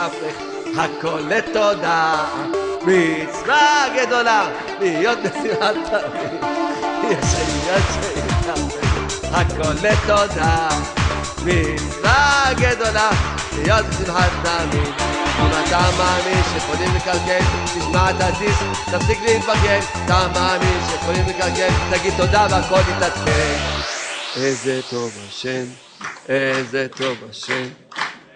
שיתהפך הכל לתודה. מצווה גדולה להיות נשיאת תמיד יש עניין שיתהפך הכל לתודה. מצווה גדולה להיות בשמחת תמיד אם אתה מאמין שיכולים לקלקל תשמע את הדיסק תפסיק להתבגן אתה מאמין שיכולים לקלקל תגיד תודה והכל יתעדכן. איזה טוב השם איזה טוב השם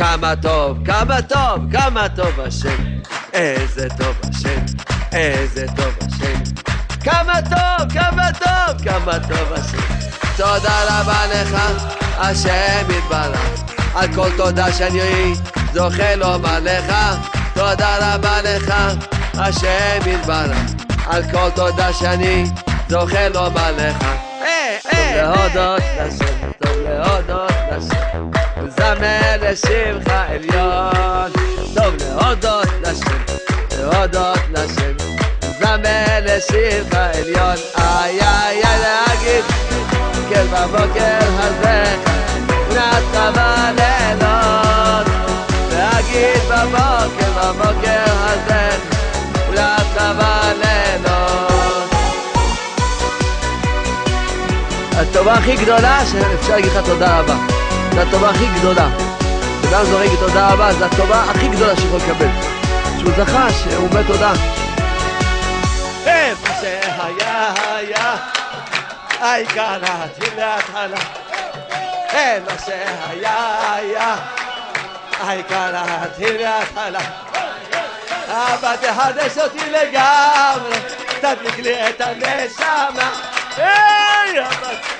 כמה טוב, כמה טוב, כמה טוב השם. איזה טוב השם, איזה טוב השם. כמה טוב, כמה טוב, כמה טוב השם. תודה רבה לך השם יתברך. על כל תודה שאני זוכה לומר לך תודה רבה לך השם יתברך. על כל תודה שאני זוכה לומר לך להודות לשם, טוב להודות לשם זמר לשמך עליון טוב להודות לשם, להודות לשם זמר לשמך עליון איי איי איי להגיד כן בבוקר הזה הטובה הכי גדולה שאפשר להגיד לך תודה רבה. זו הטובה הכי גדולה. אדם זורק תודה רבה, זו הטובה הכי גדולה שיכול לקבל. שהוא זכה, שהוא אומר תודה. איפה שהיה היה. היי קראתי להתחלה. אין מה שהיה היה. היי קראתי להתחלה. אבא תחדש אותי לגמרי. תדליק לי את הנשמה. היי אבא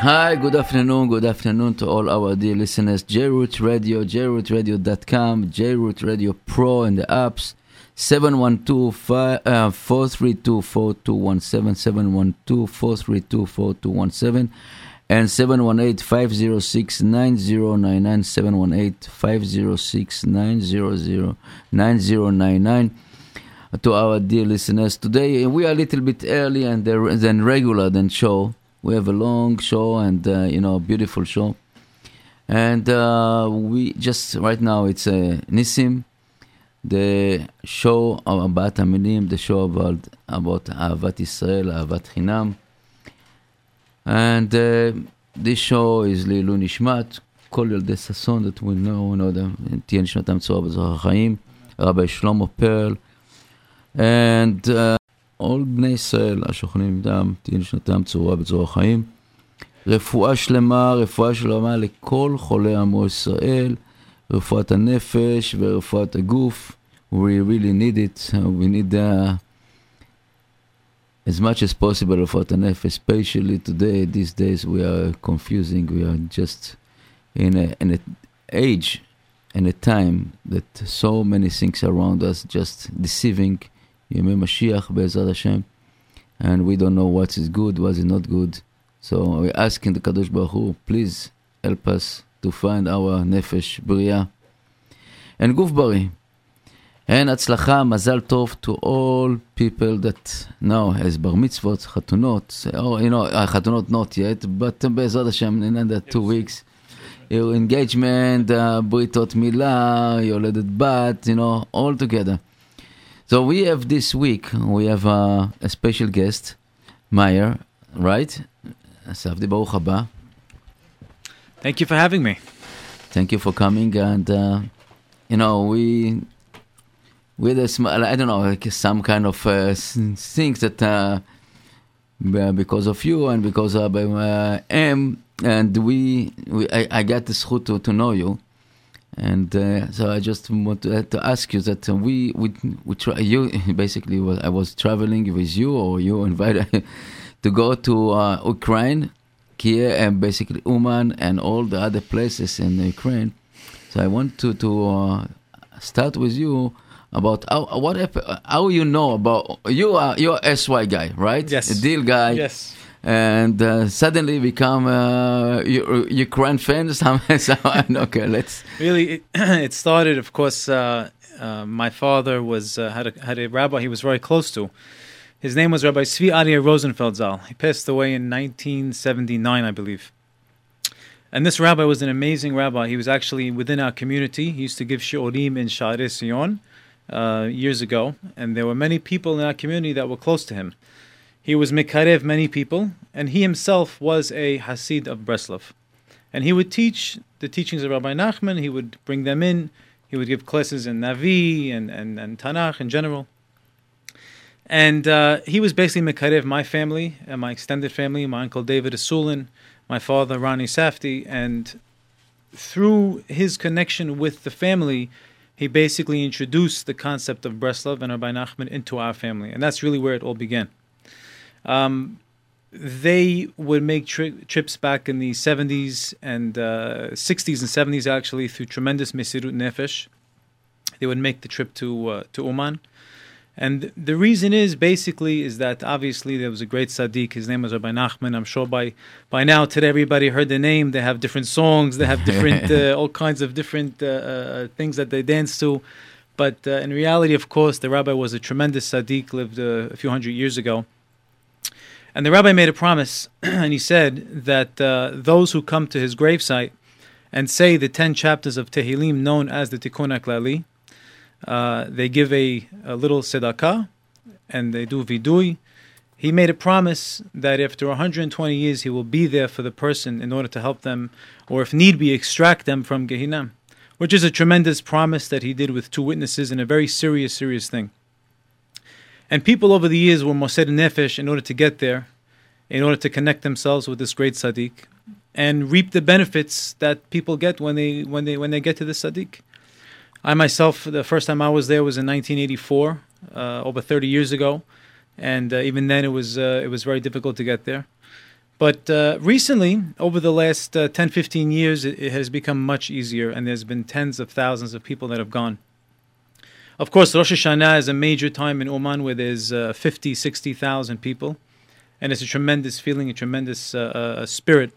Hi, good afternoon, good afternoon to all our dear listeners. JRoot Radio, jrootradio.com, JRoot Radio Pro and the apps. 712-432-4217, 712-432-4217, uh, and 718-506-9099, 718-506-900-9099 to our dear listeners. Today we are a little bit early and than regular than show. We have a long show and uh, you know a beautiful show, and uh, we just right now it's uh, Nissim, the show about המילים, the show about about אהבת ישראל, אהבת חינם, and uh, this show is לעילוי נשמת כל ילדי ששון, that we know, know them, תהיה נשמתם צורה בזרח החיים, רבי שלמה פרל, and uh, all בני ישראל השוכנים דם, תהיה נשמתם צורה בצורה חיים. רפואה שלמה, רפואה שלמה לכל חולי עמו ישראל, רפואת הנפש ורפואת הגוף. We really need it. We need uh, as much as possible רפואת הנפש, especially today, these days we are confusing, we are just in a, in an age and a time that so many things around us just deceiving. ימי משיח בעזרת השם, and we don't know what is good, what is not good. So we're asking the קדוש ברוך הוא, please help us to find our נפש בריאה. and גוף בריא. and הצלחה, מזל טוב to all people that now has בר מצוות, חתונות, or you know, חתונות not yet, but בעזרת השם, in another two weeks. your engagement, uh, בריתות מילה, יולדת בת, you know, all together. So we have this week, we have a, a special guest, Mair, right? Safdi haba. Thank you for having me. Thank you for coming. And, uh, you know, we with a small, I don't know, like some kind of uh, things that uh, because of you and because of uh, M, and we, we I, I got the schut to, to know you. And uh, so I just want to, to ask you that uh, we we we try you basically I was traveling with you or you invited to go to uh, Ukraine, Kiev, and basically Uman and all the other places in Ukraine. So I want to to uh, start with you about how what if, how you know about you are you're a SY guy, right? Yes. A deal guy. Yes. And uh, suddenly become uh, Ukraine fan. so, okay, let's. Really, it, it started. Of course, uh, uh my father was uh, had a had a rabbi he was very close to. His name was Rabbi Svi Aryeh Rosenfeld Zal. He passed away in 1979, I believe. And this rabbi was an amazing rabbi. He was actually within our community. He used to give shiurim in Sha'arei Sion uh, years ago, and there were many people in our community that were close to him. He was mikarev many people, and he himself was a Hasid of Breslov. And he would teach the teachings of Rabbi Nachman, he would bring them in, he would give classes in Navi and, and, and Tanakh in general. And uh, he was basically mikarev my family and my extended family, my uncle David Asulin, my father Ronnie Safti, and through his connection with the family, he basically introduced the concept of Breslov and Rabbi Nachman into our family, and that's really where it all began. Um, they would make tri- trips back in the 70s and uh, 60s and 70s actually through tremendous mesirut nefesh. They would make the trip to uh, to Uman, and the reason is basically is that obviously there was a great Sadiq. His name was Rabbi Nachman. I'm sure by by now today everybody heard the name. They have different songs. They have different uh, all kinds of different uh, uh, things that they dance to. But uh, in reality, of course, the rabbi was a tremendous Sadiq. Lived uh, a few hundred years ago. And the rabbi made a promise, and he said that uh, those who come to his gravesite and say the ten chapters of Tehillim known as the Tikkun HaKlali, uh, they give a, a little tzedakah and they do vidui. He made a promise that after 120 years he will be there for the person in order to help them, or if need be, extract them from Gehinnom, which is a tremendous promise that he did with two witnesses and a very serious, serious thing. And people over the years were Moser Nefesh in order to get there, in order to connect themselves with this great Sadiq, and reap the benefits that people get when they when they when they get to the Sadiq. I myself, the first time I was there was in 1984, uh, over 30 years ago, and uh, even then it was uh, it was very difficult to get there. But uh, recently, over the last uh, 10, 15 years, it, it, has become much easier, and there's been tens of thousands of people that have gone. Of course, Rosh Hashanah is a major time in Uman where there's uh, 50, 60,000 people, and it's a tremendous feeling, a tremendous uh, uh, uh, spirit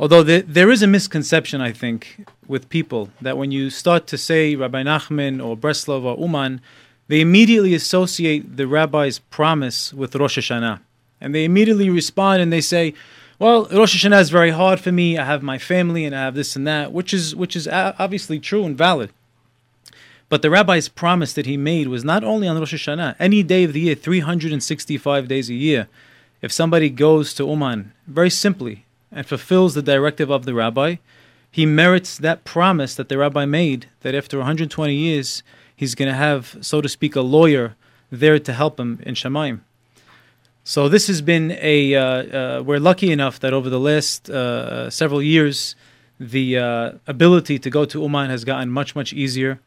Although there, there is a misconception, I think, with people that when you start to say Rabbi Nachman or Breslov or Uman, they immediately associate the rabbi's promise with Rosh Hashanah. And they immediately respond and they say, well, Rosh Hashanah is very hard for me. I have my family and I have this and that, which is, which is obviously true and valid. But the rabbi's promise that he made was not only on Rosh Hashanah, any day of the year, 365 days a year. If somebody goes to Uman, very simply, and fulfills the directive of the rabbi, he merits that promise that the rabbi made that after 120 years he's going to have, so to speak, a lawyer there to help him in Shemaim. So this has been a. Uh, uh, we're lucky enough that over the last uh, several years, the uh, ability to go to Uman has gotten much much easier.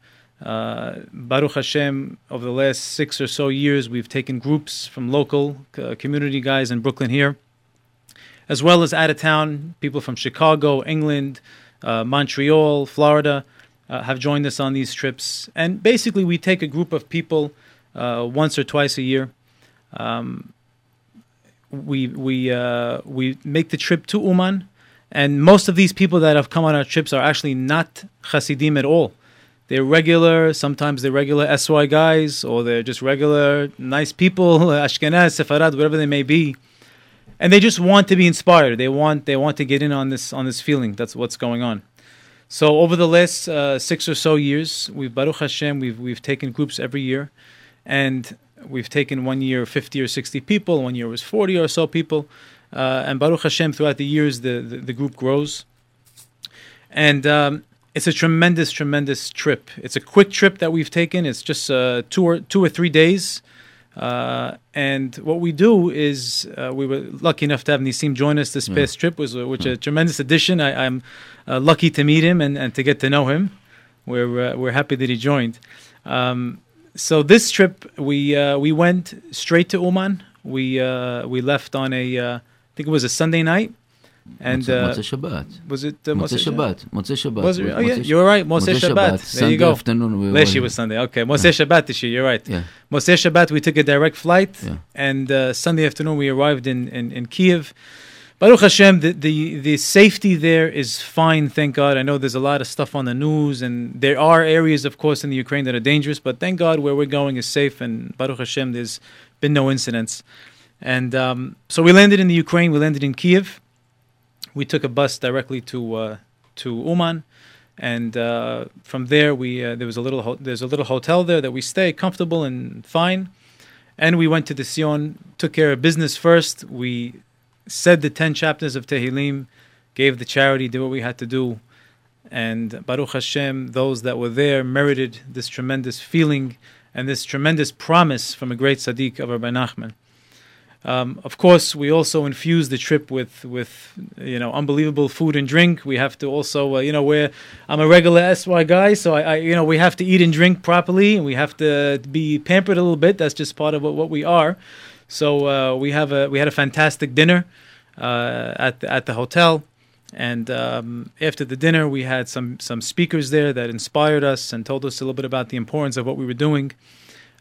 Uh, Baruch Hashem, over the last six or so years, we've taken groups from local uh, community guys in Brooklyn here as well as out of town people from Chicago, England, uh, Montreal, Florida uh, have joined us on these trips. And basically, we take a group of people uh, once or twice a year. Um, we we we make the trip to Uman, and most of these people that have come on our trips are actually not Hasidim at all. They're regular, sometimes they're regular SY guys, or they're just regular nice people, Ashkenaz, Sepharad, whatever they may be and they just want to be inspired. They want they want to get in on this on this feeling. That's what's going on. So over the last uh, six or so years, we've Baruch Hashem, we've we've taken groups every year, and we've taken one year fifty or sixty people, one year was forty or so people, uh, and Baruch Hashem throughout the years the the, the group grows, and um, it's a tremendous, tremendous trip. It's a quick trip that we've taken. It's just uh, two or two or three days. Uh, and what we do is uh, we were lucky enough to have Nisim join us this Yeah. past trip, was which a tremendous addition. I, I'm uh, lucky to meet him and, and to get to know him. We're uh, we're happy that he joined. Um, so this trip we uh, we went straight to Uman. We uh, we left on a uh, I think it was a Sunday night, and uh, Shabbat. was it uh, Motzei Shabbat. Motzei Shabbat. Was it? Oh yeah, you were right. Moshe Motzei Shabbat. There Sunday you go. afternoon. We Leshi were- was Sunday. Okay, Moshe Shabbat this year. You're right. Yeah. Moshe Shabbat, we took a direct flight, Yeah. and uh, Sunday afternoon we arrived in, in, in Kiev. Baruch Hashem, the, the, the safety there is fine, thank God. I know there's a lot of stuff on the news, and there are areas, of course, in the Ukraine that are dangerous, but thank God where we're going is safe, and Baruch Hashem, there's been no incidents. And um, so we landed in the Ukraine, we landed in Kiev. We took a bus directly to uh, to Uman, and uh, from there we uh, there was a little ho- there's a little hotel there that we stay comfortable and fine, and we went to the Sion, took care of business first. We said the ten chapters of Tehillim, gave the charity, did what we had to do, and Baruch Hashem, those that were there merited this tremendous feeling and this tremendous promise from a great tzaddik of Rabbi Nachman. Um, of course, we also infuse the trip with with you know unbelievable food and drink. We have to also uh, you know where I'm a regular SY guy, so I, I you know we have to eat and drink properly, and we have to be pampered a little bit. That's just part of what, what we are. So uh, we have a we had a fantastic dinner uh, at the, at the hotel, and um, after the dinner we had some some speakers there that inspired us and told us a little bit about the importance of what we were doing.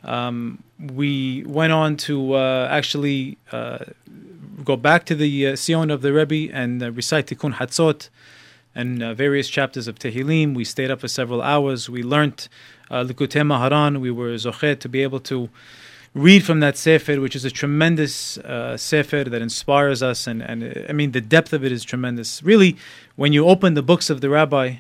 Um, we went on to uh, actually uh, go back to the uh, Sion of the Rebbe and uh, recite Tikkun Hatzot and uh, various chapters of Tehillim. We stayed up for several hours. We learnt uh, Likutei Maharan. We were zochet to be able to read from that sefer, which is a tremendous uh, sefer that inspires us. And, and uh, I mean, the depth of it is tremendous. Really, when you open the books of the rabbi,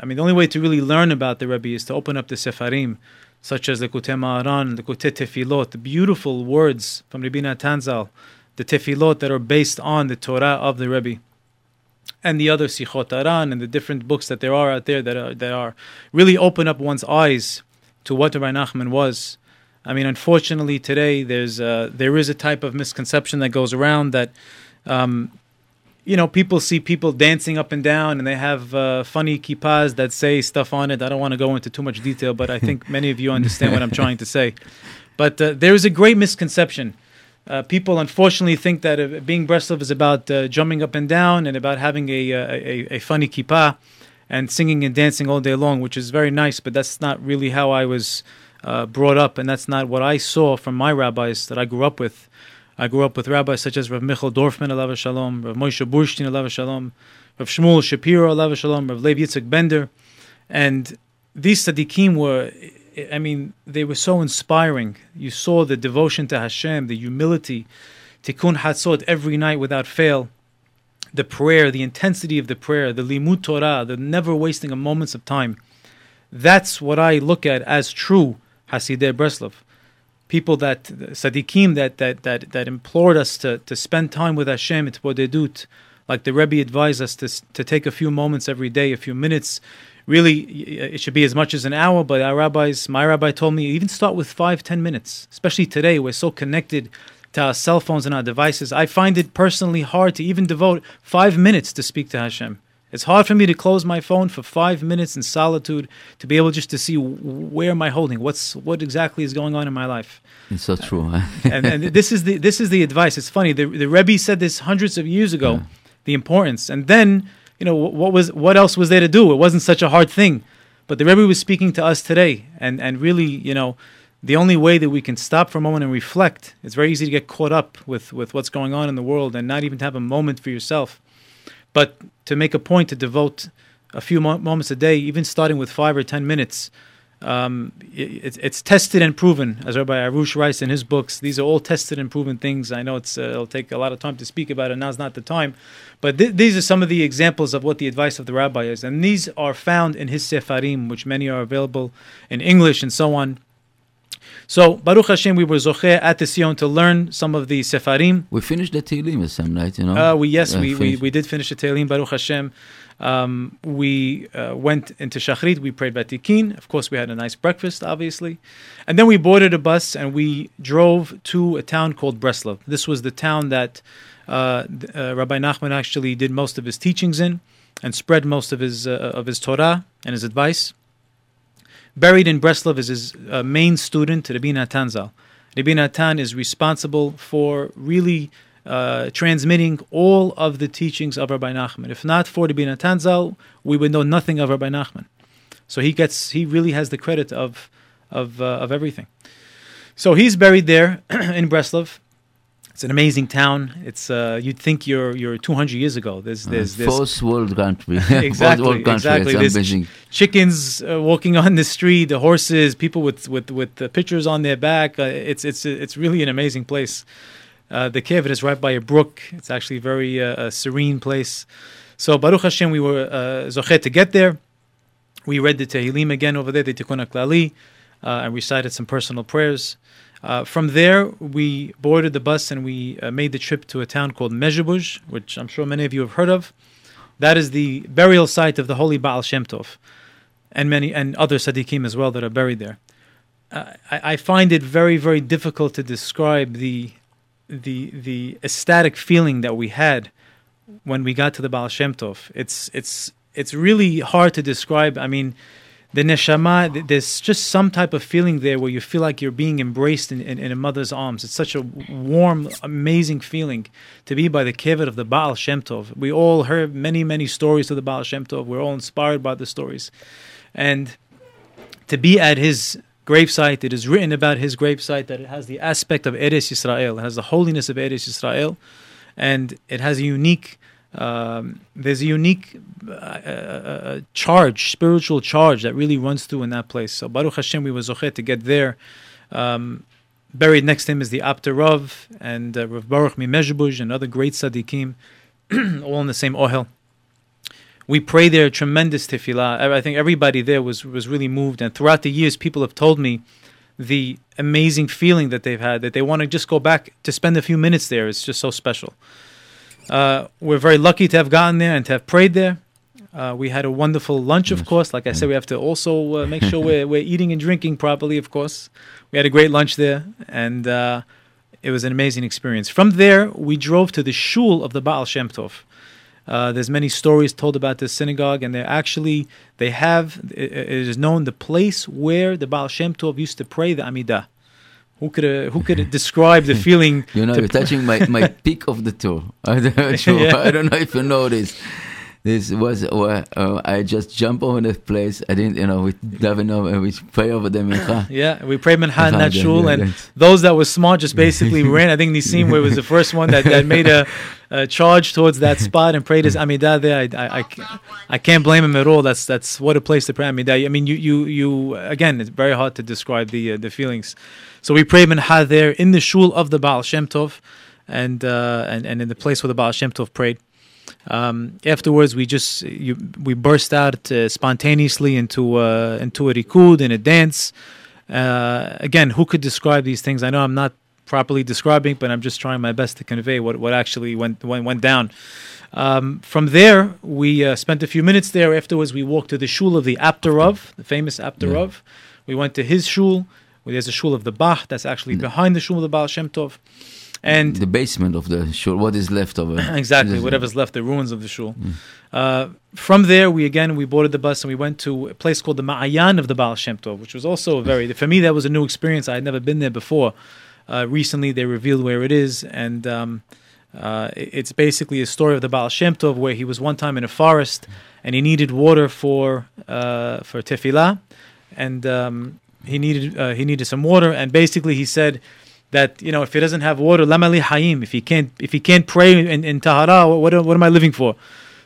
I mean, the only way to really learn about the Rebbe is to open up the Sefarim, such as the Likutei Maharan, the Likutei Tefillot, the beautiful words from Rabbi Natan Zal, the Tefillot that are based on the Torah of the Rebbe, and the other Sichot HaRan and the different books that there are out there that are, that are really open up one's eyes to what Rabbi Nachman was. I mean, unfortunately, today there's uh, there is a type of misconception that goes around that um, you know, people see people dancing up and down, and they have uh, funny kippas that say stuff on it. I don't want to go into too much detail, but I think many of you understand what I'm trying to say. But uh, there is a great misconception. Uh, people unfortunately think that uh, being Breslov is about uh, jumping up and down and about having a, uh, a, a funny kippah and singing and dancing all day long, which is very nice, but that's not really how I was uh, brought up, and that's not what I saw from my rabbis that I grew up with. I grew up with rabbis such as Rav Michel Dorfman, alav shalom, Rav Moshe Burstein, alav shalom, Rav Shmuel Shapiro, alav shalom, Rav Levi Yitzhak Bender, and these tzaddikim were, I mean, they were so inspiring. You saw the devotion to Hashem, the humility, tikkun hatzot every night without fail, the prayer, the intensity of the prayer, the limud Torah, the never wasting a moments of time. That's what I look at as true Hasidei Breslov people that tzaddikim that that that that implored us to to spend time with Hashem hitbodedut, like the Rebbe advised us to to take a few moments every day, a few minutes. Really, it should be as much as an hour. But our rabbis, my rabbi told me, even start with five, ten minutes. Especially today, we're so connected to our cell phones and our devices. I find it personally hard to even devote five minutes to speak to Hashem. It's hard for me to close my phone for five minutes in solitude to be able just to see where am I holding, what's what exactly is going on in my life. It's so true. Huh? and, and this is the this is the advice. It's funny. The the Rebbe said this hundreds of years ago, Yeah. the importance, and then you know what was what else was there to do? It wasn't such a hard thing, but the Rebbe was speaking to us today, and and really you know. The only way that we can stop for a moment and reflect, it's very easy to get caught up with, with what's going on in the world and not even to have a moment for yourself. But to make a point to devote a few mo- moments a day, even starting with five or ten minutes, um, it, it's, tested and proven. As Rabbi Arush writes in his books, these are all tested and proven things. I know it's, uh, it'll take a lot of time to speak about it. Now's not the time, but th- these are some of the examples of what the advice of the rabbi is, and these are found in his sefarim, which many are available in English and so on. So Baruch Hashem, we were zocher at the Sion to learn some of the Sefarim. We finished the Tehillim some night, you know. Uh, we yes, Uh, we, we we did finish the Tehillim Baruch Hashem. Um, we uh, went into Shachrit. We prayed Batikin. Of course, we had a nice breakfast, obviously, and then we boarded a bus and we drove to a town called Breslov. This was the town that uh, uh, Rabbi Nachman actually did most of his teachings in and spread most of his uh, of his Torah and his advice. Buried in Breslov is his uh, main student, Rabbi Natan Zal. Rabbi Natan is responsible for really uh, transmitting all of the teachings of Rabbi Nachman. If not for Rabbi Natan Zal, we would know nothing of Rabbi Nachman. So he gets, he really has the credit of, of, uh, of everything. So he's buried there in Breslov. It's an amazing town. It's uh, you'd think you're you're 200 years ago. There's there's uh, there's Fourth world country. Exactly, world country. exactly. It's There's amazing. chickens uh, walking on the street, the horses, people with with with the pictures on their back. Uh, it's it's it's really an amazing place. Uh, the kibbutz is right by a brook. It's actually a very uh, a serene place. So Baruch Hashem, we were uh, zochet to get there. We read the Tehillim again over there, the Tikkun HaKlali, uh, and recited some personal prayers. Uh, from there, we boarded the bus and we uh, made the trip to a town called Mezhebush, which I'm sure many of you have heard of. That is the burial site of the holy Baal Shem Tov, and many and other tzaddikim as well that are buried there. Uh, I, I find it very, very difficult to describe the the the ecstatic feeling that we had when we got to the Baal Shem Tov. It's it's it's really hard to describe. I mean, the neshama. th- There's just some type of feeling there where you feel like you're being embraced in, in, in a mother's arms. It's such a warm, amazing feeling to be by the kivet of the Baal Shem Tov. We all heard many, many stories of the Baal Shem Tov. We're all inspired by the stories, and to be at his gravesite, it is written about his gravesite that it has the aspect of Eretz Yisrael. It has the holiness of Eretz Yisrael, and it has a unique. Um, there's a unique uh, uh, charge, spiritual charge that really runs through in that place. So Baruch Hashem, we were zochet to get there. Um, buried next to him is the Apter Rav and uh, Rav Baruch Mimezhebush and other great tzaddikim, all in the same ohel. We pray there tremendous tefillah. I think everybody there was was really moved, and throughout the years, people have told me the amazing feeling that they've had that they want to just go back to spend a few minutes there. It's just so special. Uh, we're very lucky to have gotten there and to have prayed there. Uh, we had a wonderful lunch, of course. Like I said, we have to also uh, make sure we're, we're eating and drinking properly, of course. We had a great lunch there, and uh, it was an amazing experience. From there, we drove to the shul of the Baal Shem Tov. Uh, there's many stories told about this synagogue, and they're actually they have it, it is known the place where the Baal Shem Tov used to pray the Amidah. Who could uh, who could describe the feeling? You know, you're touching my, my peak of the tour. I don't, know, Yeah. I don't know if you know this. This was where uh, I just jump over the place. I didn't, you know, we daven over, we pray over the mincha. Yeah, we prayed Minha in that Yeah, shul, yeah, and those that were smart just basically ran. I think Nisim was the first one that, that made a, a charge towards that spot and prayed his Amidah there. I, I, I, I can't blame him at all. That's that's what a place to pray Amidah. I mean, you you you again, it's very hard to describe the uh, the feelings. So we prayed Minha there in the shul of the Baal Shem Tov, and uh, and and in the place where the Baal Shem Tov prayed. Um, afterwards, we just you, we burst out uh, spontaneously into uh, into a rikud and a dance. Uh, again, who could describe these things? I know I'm not properly describing, but I'm just trying my best to convey what, what actually went went, went down. Um, from there, we uh, spent a few minutes there. Afterwards, we walked to the shul of the Apterov, the famous Apterov. We went to his shul. Where there's a shul of the Bach that's actually behind the shul of the Baal Shem Tov. And the basement of the shul, what is left over. exactly whatever's left the ruins of the shul. Uh, from there we again we boarded the bus and we went to a place called the ma'ayan of the baal shem tov which was also a very for me that was a new experience. I had never been there before. Uh, recently they revealed where it is. And um, uh, it's basically a story of the baal shem tov where he was one time in a forest and he needed water for uh, for tefillah. And um, he needed uh, he needed some water and basically he said that you know if he doesn't have water lamali hayim if he can't if he can't pray in, in tahara what, what am I living for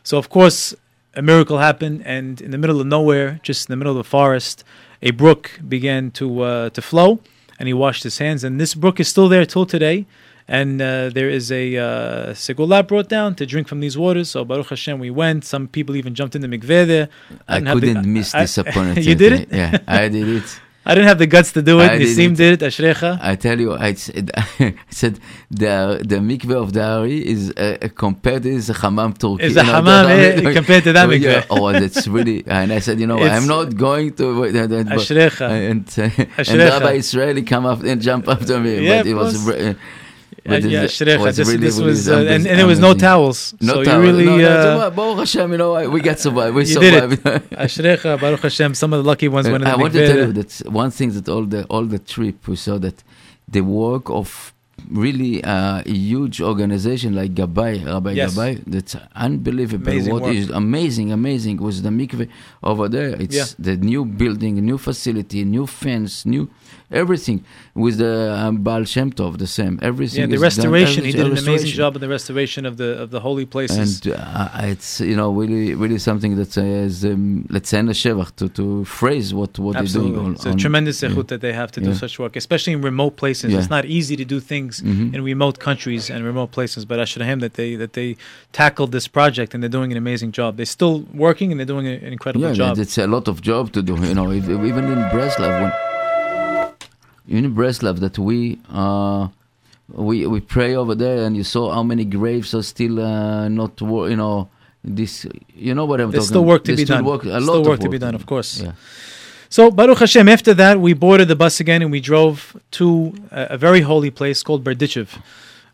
so of course a miracle happened and in the middle of nowhere just in the middle of the forest a brook began to uh, to flow and he washed his hands and this brook is still there till today and uh, there is a uh, segula brought down to drink from these waters. So Baruch Hashem, we went. Some people even jumped in the mikveh there. I didn't the- couldn't miss I- this opportunity. you did it? Yeah, I did it. I didn't have the guts to do it. I Nisim didn't. it. Ashrecha. I tell you, I said, I said the the mikveh of the Ari is uh, compared to a hammam Turkey. Is a You know, hammam, eh, compared to that Oh, mikveh. Oh, that's really. And I said, you know, It's- I'm not going to. wait, that- that- but- Ashrecha. and uh, and. Rabbi Israeli come up and jump after me, Yeah, but it was. uh, but yeah, it Ashrecha. was This, really, this really was, uh, and, and there was no towels. No so towel. you really, no, uh, no, Baruch Hashem, you know, we got survived. We You did it. survived. Ashrecha, Baruch Hashem, some of the lucky ones went in I want to tell you that one thing that all the all the trip we saw that the work of really uh, a huge organization like Gabay, Rabbi Yes. Gabay, that's unbelievable. Amazing What work. is amazing, amazing was the mikveh over there. It's Yeah. the new building, new facility, new fence, new everything with the um, Baal Shem Tov, the same. Everything. Yeah, the is done- restoration. He did an amazing job in the restoration of the of the holy places. And uh, it's you know really really something that says um, let's say shevach to to phrase what what they're Absolutely, doing. on- it's a on- tremendous yeah. that they have to do Yeah. such work, especially in remote places. Yeah. It's not easy to do things Mhm. in remote countries and remote places. But Ashrahem that they that they tackled this project and they're doing an amazing job. They're still working and they're doing an incredible yeah, job. it's a lot of job to do. You know, even in Breslov, when in Breslov, that we uh, we we pray over there, and you saw how many graves are still uh, not, you know, this. You know what I'm There's talking. still work to There's be done. Work, a still lot of work to be done, of course. Yeah. So Baruch Hashem. After that, we boarded the bus again and we drove to a, a very holy place called Berdichev.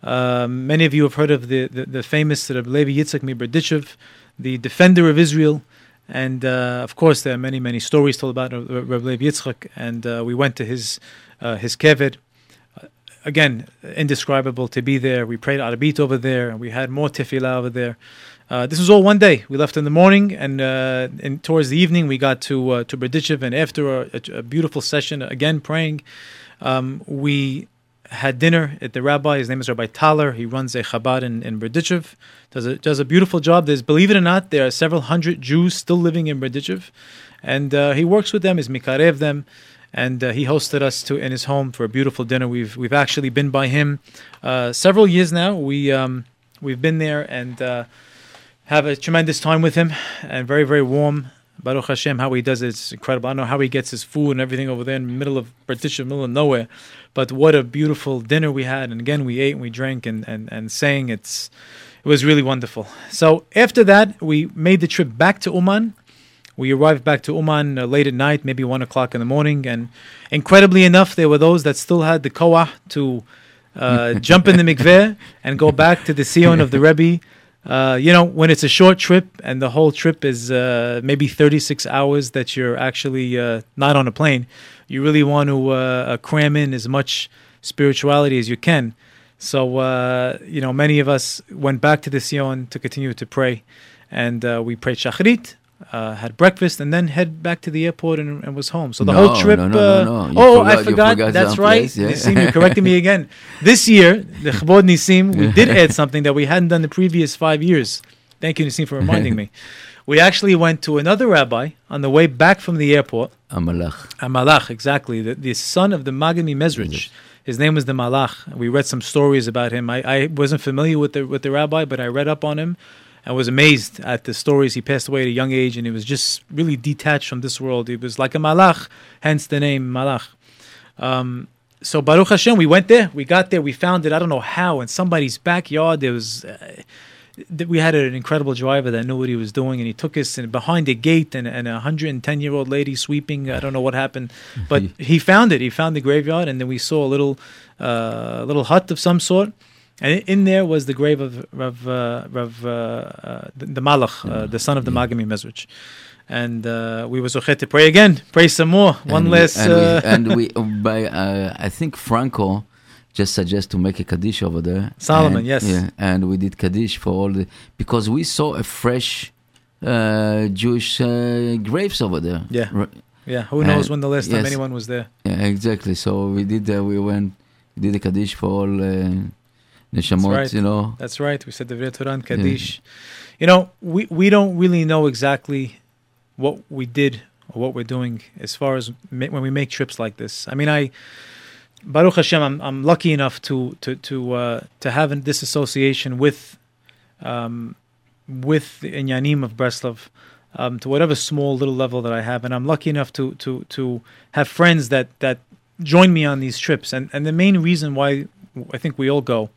Um, many of you have heard of the the, the famous Rabbi Levi Yitzchak Berdichev, the defender of Israel. And uh, of course, there are many, many stories told about Rabbi Levi Yitzchak. And uh, we went to his uh, his keved. Uh, Again, indescribable to be there. We prayed Arabit over there, and we had more tefillah over there. Uh, this was all one day. We left in the morning, and, uh, and towards the evening, we got to uh, to Berdichev. And after a, a beautiful session, again praying, um, we had dinner at the rabbi. His name is Rabbi Taler. He runs a Chabad in, in Berdichev. Does a does a beautiful job. There's believe it or not, there are several hundred Jews still living in Berdichev, and uh, he works with them. Is mikarev them. And uh, he hosted us to in his home for a beautiful dinner. We've we've actually been by him uh, several years now. We um, we've been there and uh, have a tremendous time with him, and very very warm. Baruch Hashem, how he does it, it's incredible. I don't know how he gets his food and everything over there in the middle of Berdichev, middle of nowhere. But what a beautiful dinner we had. And again, we ate and we drank and, and, and sang. It's, it was really wonderful. So after that, we made the trip back to Uman. We arrived back to Uman uh, late at night, maybe one o'clock in the morning. And incredibly enough, there were those that still had the koah to uh, jump in the mikveh and go back to the Sion of the Rebbe. Uh, you know, when it's a short trip and the whole trip is uh, maybe 36 hours that you're actually uh, not on a plane, you really want to uh, cram in as much spirituality as you can. So, uh, you know, many of us went back to the Sion to continue to pray. And uh, we prayed Shachrit, uh, had breakfast, and then head back to the airport and, and was home. So the No, whole trip. no, no, uh, no, no. Oh, I forgot- you forgot. forgot That's right. place, yeah. Nisim, you corrected me again. This year, the Chabod Nisim, we did add something that we hadn't done the previous five years. Thank you, Nisim, for reminding me. We actually went to another rabbi on the way back from the airport. Amalach. A Malach, exactly. The, the son of the Maggid MiMezrich. His name was the Malach. We read some stories about him. I, I wasn't familiar with the with the rabbi, but I read up on him and was amazed at the stories. He passed away at a young age and he was just really detached from this world. He was like a Malach, hence the name Malach. Um, so Baruch Hashem, we went there. We got there. We found it. I don't know how in somebody's backyard. There was. Uh, th- we had an incredible driver that knew what he was doing, and he took us behind a gate, and, and a hundred and ten year old lady sweeping. I don't know what happened, but he found it. He found the graveyard, and then we saw a little, uh, little hut of some sort, and in- there was the grave of Rav, uh, Rav uh, uh, the, the Malach, uh, the son of the Maggid MiMezrich. And uh, we were zochet to pray again, pray some more. One and we- less. and, uh, we, and we by uh, I think Franco just suggest to make a kaddish over there. Solomon, And- yes. Yeah, and we did kaddish for all the because we saw a fresh uh, Jewish uh, graves over there. Yeah. Yeah, who knows when the last time yes. anyone was there? yeah, exactly. So we did. Uh, we went. We did a kaddish for all uh, neshamot. right. You know. That's right. We said the Torah Kaddish. You know, we, we don't really know exactly what we did or what we're doing as far as ma- when we make trips like this. I mean, I Baruch Hashem, I'm, I'm lucky enough to to to uh, to have this association with um, with the Inyanim of Breslov. um, to whatever small little level that I have, and I'm lucky enough to to to have friends that that join me on these trips. And and the main reason why I think we all go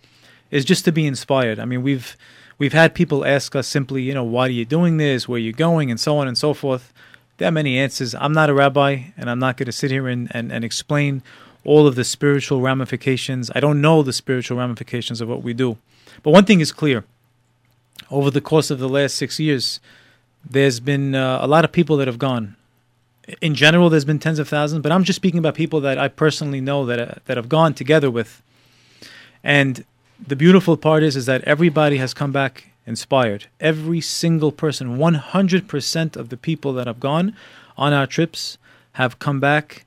is just to be inspired. I mean, we've we've had people ask us simply, you know, why are you doing this? Where are you going? And so on and so forth. There are many answers. I'm not a rabbi, and I'm not going to sit here and, and, and explain all of the spiritual ramifications. I don't know the spiritual ramifications of what we do. But one thing is clear over the course of the last six years, there's been uh, a lot of people that have gone. In general, there's been tens of thousands, but I'm just speaking about people that I personally know that uh, that have gone together with. And the beautiful part is is that everybody has come back inspired. Every single person, 100% of the people that have gone on our trips have come back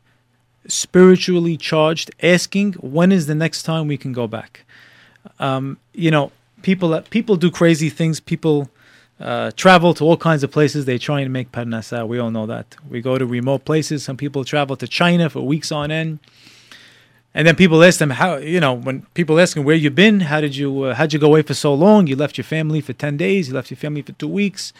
spiritually charged, asking when is the next time we can go back. Um, you know, people people do crazy things. People uh, travel to all kinds of places. They try and make parnasa. We all know that. We go to remote places. Some people travel to China for weeks on end. And then people ask them how you know when people ask them where you been, how did you uh, how'd you go away for so long? You left your family for ten days. You left your family for two weeks.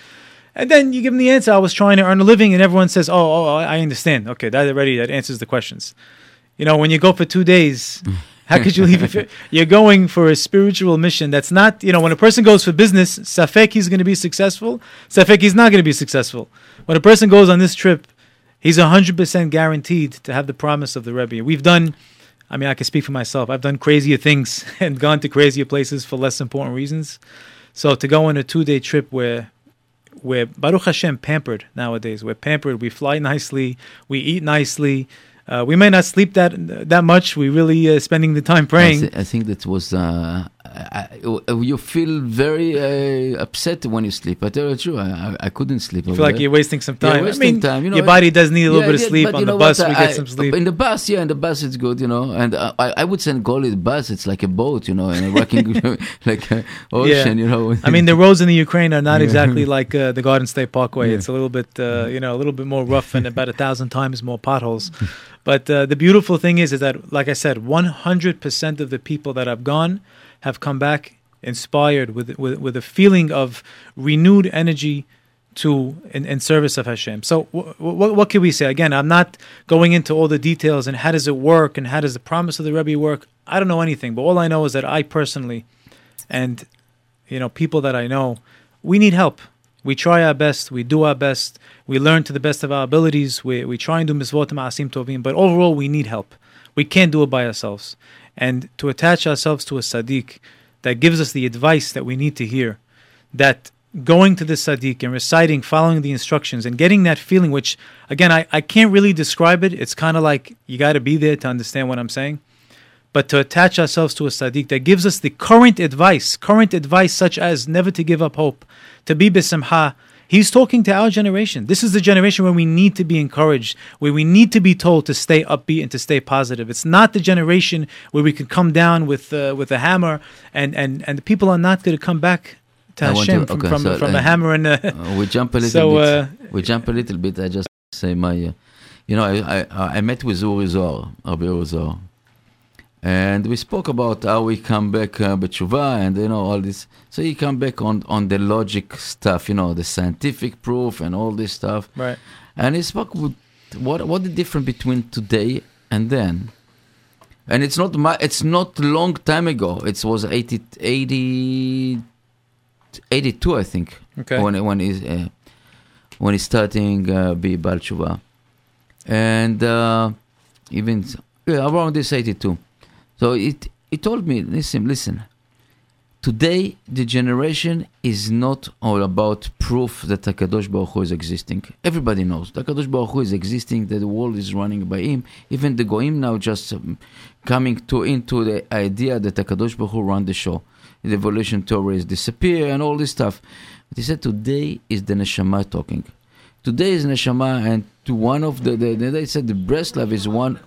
And then you give them the answer. I was trying to earn a living, and everyone says, "Oh, oh, I understand." Okay, that already that answers the questions. You know, when you go for two days, how could you leave if you're going for a spiritual mission? That's not, you know, when a person goes for business, safek he's going to be successful. Safek he's not going to be successful. When a person goes on this trip, he's hundred percent guaranteed to have the promise of the Rebbe. We've done. I mean, I can speak for myself. I've done crazier things and gone to crazier places for less important reasons. So to go on a two-day trip where we're Baruch Hashem pampered nowadays. We're pampered. We fly nicely. We eat nicely. Uh, we may not sleep that that much. We really uh, spending the time praying. I, th- I think that was. Uh, I, you feel very uh, upset when you sleep. I tell you the. I, I couldn't sleep. You feel like there. you're wasting some time. Yeah, wasting I mean, time. You know, your body does need a little yeah, bit of sleep on the bus. what, we get some sleep. In the bus, yeah, in the bus it's good, you know. And uh, I, I would say call it bus. It's like a boat, you know, and rocking like ocean, you know. I mean, the roads in the Ukraine are not Yeah. exactly like uh, the Garden State Parkway. Yeah. It's a little bit, uh, you know, a little bit more rough and about a thousand times more potholes. But uh, the beautiful thing is, is that, like I said, 100% of the people that have gone have come back inspired with with, with a feeling of renewed energy to in, in service of Hashem. So wh- wh- what can we say? Again, I'm not going into all the details and how does it work and how does the promise of the Rebbe work. I don't know anything, but all I know is that I personally and you know people that I know, we need help. We try our best. We do our best. We learn to the best of our abilities. We we try and do mitzvot ma'asim tovim, but overall we need help. We can't do it by ourselves. And to attach ourselves to a Sadiq that gives us the advice that we need to hear, that going to the Sadiq and reciting, following the instructions, and getting that feeling, which, again, I, I can't really describe it. It's kind of like you got to be there to understand what I'm saying. But to attach ourselves to a Sadiq that gives us the current advice, current advice such as never to give up hope, to be bisamha, He's talking to our generation. This is the generation where we need to be encouraged, where we need to be told to stay upbeat and to stay positive. It's not the generation where we can come down with uh, with a hammer and and and the people are not going to come back to I Hashem to- from okay, from, so, from uh, a hammer and a, Uh, we jump a little So, bit. uh, we jump a little bit. I just say my, uh, you know, I, I I met with Uri Rabbi Uri Zohar, and we spoke about how we come back uh, b'tshuva and you know all this. So he come back on on the logic stuff, you know, the scientific proof and all this stuff. right. And he spoke with what what the difference between today and then. And it's not my, it's not long time ago. It was 80, 80 82, I think Okay. when when he's uh, when he's starting uh, be Bal Tshuva. and uh, even yeah, around this 82 so it it told me listen listen today the generation is not all about proof that Hakadosh Baruch Hu is existing everybody knows Hakadosh Baruch Hu is existing that the world is running by him even the goyim now just um, coming to into the idea that Hakadosh Baruch Hu run the show the evolution theories disappear and all this stuff but he said today is the neshama talking. Today is neshama, and to one of the, the, the they said the Breslev is one.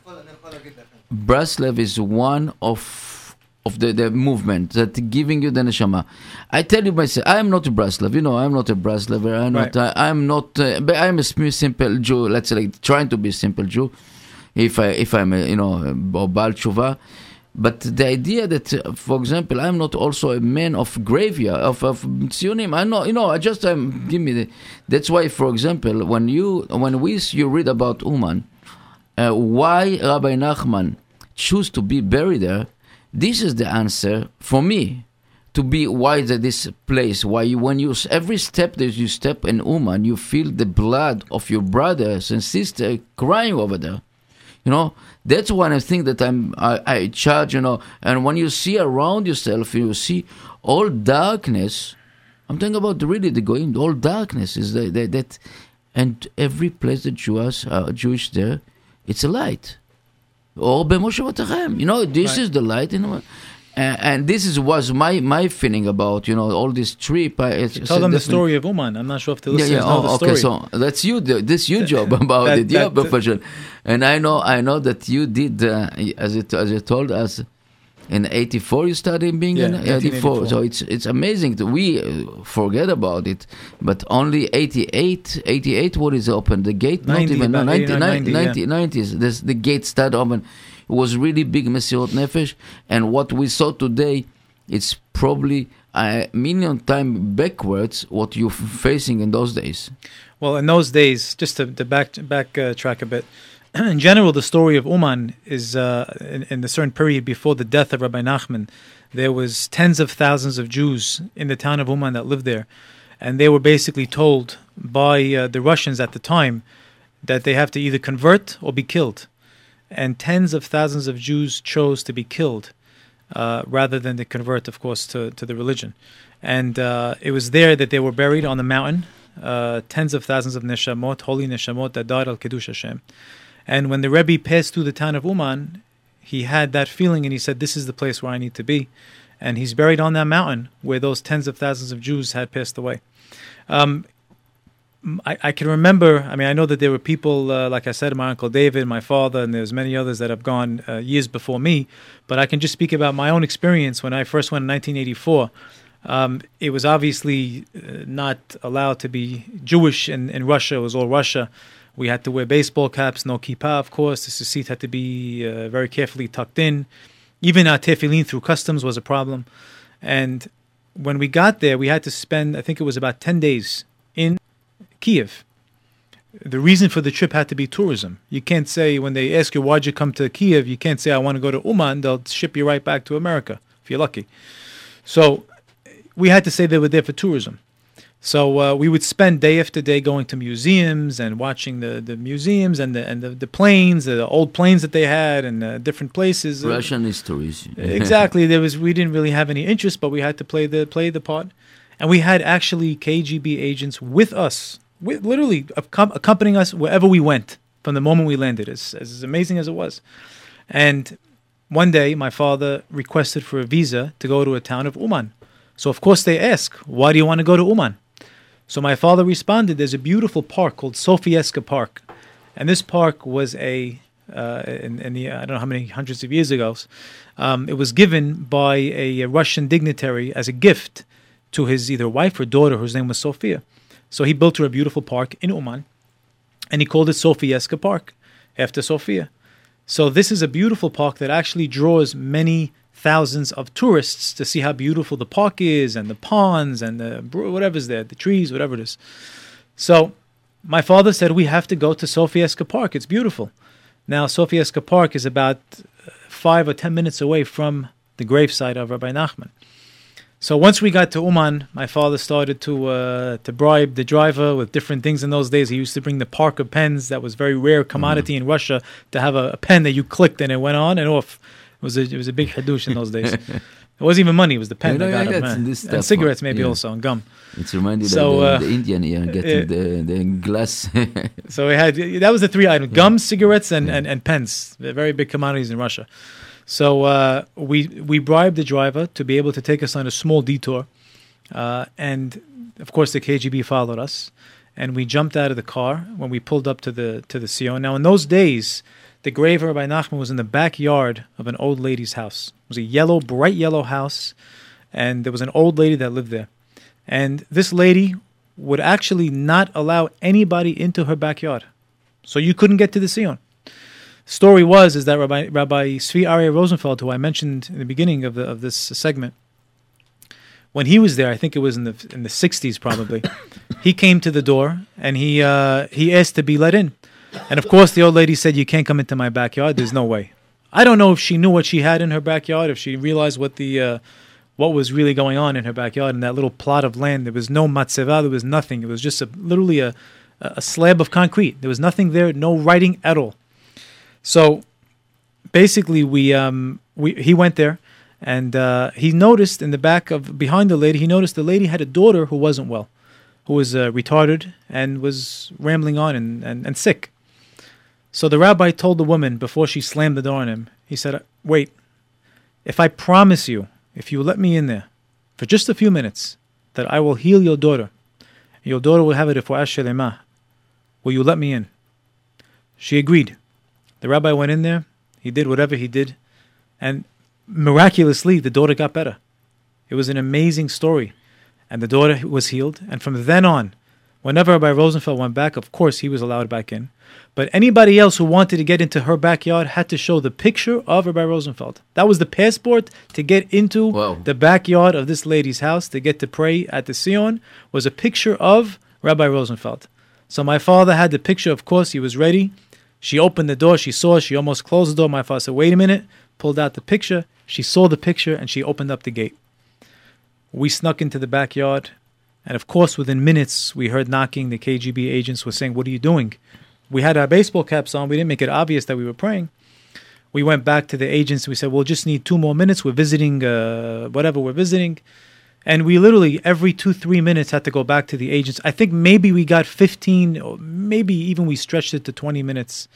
Breslev is one of of the, the movement that giving you the neshama. I tell you myself, I am not a Breslev. You know, I'm not a Breslever. I'm Right. not. I, I'm not. Uh, but I'm a simple Jew. Let's say like trying to be a simple Jew. If I if I'm a, you know a Baal Tshuva, But the idea that, uh, for example, I'm not also a man of graveyard of of tzionim. I know, you know. I just um, give me the. That's why, for example, when you when we you read about Uman, uh, why Rabbi Nachman choose to be buried there, this is the answer for me to be why this place why you when you every step that you step in Uman you feel the blood of your brothers and sisters crying over there. You know that's one thing that I'm I, I charge you know and when you see around yourself you see all darkness I'm talking about really the going all darkness is that, that, that and every place that Jews uh, Jewish there it's a light or b'moshevatachem you know this Right. is the light in the and, and this is was my my feeling about you know all this trip. I, it's, Tell them the story of Uman. I'm not sure if the Yeah, listeners yeah. know the Oh, story. okay. So that's you. This you job about that- it. Yeah, that- profession. And I know, I know that you did uh, as it as you told us. In '84, you started being Yeah, in '84. So it's it's amazing that we uh, forget about it. But only '88, '88, what is open? The gate, 90, not even no, about 90, 89, 90, 90, 90s. This, the gate started open. It was really big Mesirot Nefesh, and what we saw today, it's probably a million time backwards what you're facing in those days. Well, in those days, just to, to back back uh, track a bit, in general, the story of Uman is uh, in, in the certain period before the death of Rabbi Nachman, there was tens of thousands of Jews in the town of Uman that lived there, and they were basically told by uh, the Russians at the time that they have to either convert or be killed, and tens of thousands of Jews chose to be killed uh, rather than to convert, of course, to, to the religion. And uh, it was there that they were buried on the mountain, uh, tens of thousands of neshamot, holy neshamot that died al Kiddush Hashem. And when the Rebbe passed through the town of Uman, he had that feeling and he said, This is the place where I need to be. And he's buried on that mountain where those tens of thousands of Jews had passed away. Um, I, I can remember, I mean, I know that there were people, uh, like I said, my Uncle David, my father, and there's many others that have gone uh, years before me, but I can just speak about my own experience when I first went in 1984. Um, it was obviously uh, not allowed to be Jewish in, in Russia, it was all Russia. We had to wear baseball caps, no kippah, of course. The seat had to be uh, very carefully tucked in. Even our tefillin through customs was a problem. And when we got there, we had to spend, I think it was about 10 days in Kiev. The reason for the trip had to be tourism. You can't say, when they ask you, why'd you come to Kiev, you can't say, I want to go to Uman. They'll ship you right back to America, if you're lucky. So we had to say they were there for tourism. So uh, we would spend day after day going to museums and watching the, the museums and the and the, the planes, the old planes that they had, and uh, different places. Uh, Russian histories. exactly. There was we didn't really have any interest, but we had to play the play the part, and we had actually KGB agents with us, with literally accompanying us wherever we went from the moment we landed. As as amazing as it was, and one day my father requested for a visa to go to a town of Uman. So of course they ask, why do you want to go to Uman? So my father responded, there's a beautiful park called Sofieska Park, and this park was a uh, in, in the I don't know how many hundreds of years ago. Um, it was given by a, Russian dignitary as a gift to his either wife or daughter, whose name was Sofia. So he built her a beautiful park in Uman, and he called it Sofieska Park after Sofia. So this is a beautiful park that actually draws many thousands of tourists to see how beautiful the park is and the ponds and the whatever's there, the trees, whatever it is. So my father said we have to go to Sofieska Park. It's beautiful. Now Sofieska Park is about uh, five or ten minutes away from the gravesite of Rabbi Nachman. So once we got to Uman, my father started to uh, to bribe the driver with different things. In those days, he used to bring the Parker pens that was very rare commodity in Russia to have a, a pen that you clicked and it went on and off. It was a, it was a big hadush in those days. It wasn't even money; it was the pen Yeah, that got yeah, him. And stuff, cigarettes, maybe yeah. also, and gum. It's reminded So, of uh, the, the Indian here getting the, the glass. So we had that was the three items: gum, cigarettes, and, and, and pens. They're very big commodities in Russia. So uh, we we bribed the driver to be able to take us on a small detour, uh, and of course the KGB followed us, and we jumped out of the car when we pulled up to the to the Zion. Now in those days, the grave of Rabbi Nachman was in the backyard of an old lady's house. It was a yellow, bright yellow house, and there was an old lady that lived there, and this lady would actually not allow anybody into her backyard. So you couldn't get to the Zion. story was is that Rabbi Rabbi Zvi Aryeh Rosenfeld, who I mentioned in the beginning of the of this segment, when he was there, I think it was in the in the '60s probably, he came to the door and he uh, he asked to be let in, and of course the old lady said, "You can't come into my backyard. There's no way." I don't know if she knew what she had in her backyard, if she realized what the uh, what was really going on in her backyard in that little plot of land. There was no matzeva, there was nothing. It was just a, literally a a slab of concrete. There was nothing there, no writing at all. So basically, we um, we he went there, and uh, he noticed in the back of behind the lady, he noticed the lady had a daughter who wasn't well, who was uh, retarded and was rambling on and, and, and sick. So the rabbi told the woman before she slammed the door on him, he said, Wait, if I promise you, if you let me in there for just a few minutes, that I will heal your daughter, your daughter will have it for Ashelema, will you let me in? She agreed. The rabbi went in there, he did whatever he did, and miraculously, the daughter got better. It was an amazing story. And the daughter was healed. And from then on, whenever Rabbi Rosenfeld went back, of course, he was allowed back in. But anybody else who wanted to get into her backyard had to show the picture of Rabbi Rosenfeld. That was the passport to get into Wow. the backyard of this lady's house to get to pray at the Zion was a picture of Rabbi Rosenfeld. So my father had the picture, of course, he was ready. She opened the door, she saw, she almost closed the door. My father said, Wait a minute, pulled out the picture. She saw the picture and she opened up the gate. We snuck into the backyard, and of course, within minutes, we heard knocking. The KGB agents were saying, What are you doing? We had our baseball caps on. We didn't make it obvious that we were praying. We went back to the agents. We said, We'll just need two more minutes. We're visiting, uh, whatever we're visiting. And we literally, every two, three minutes, had to go back to the agents. I think maybe we got 15, or maybe even we stretched it to 20 minutes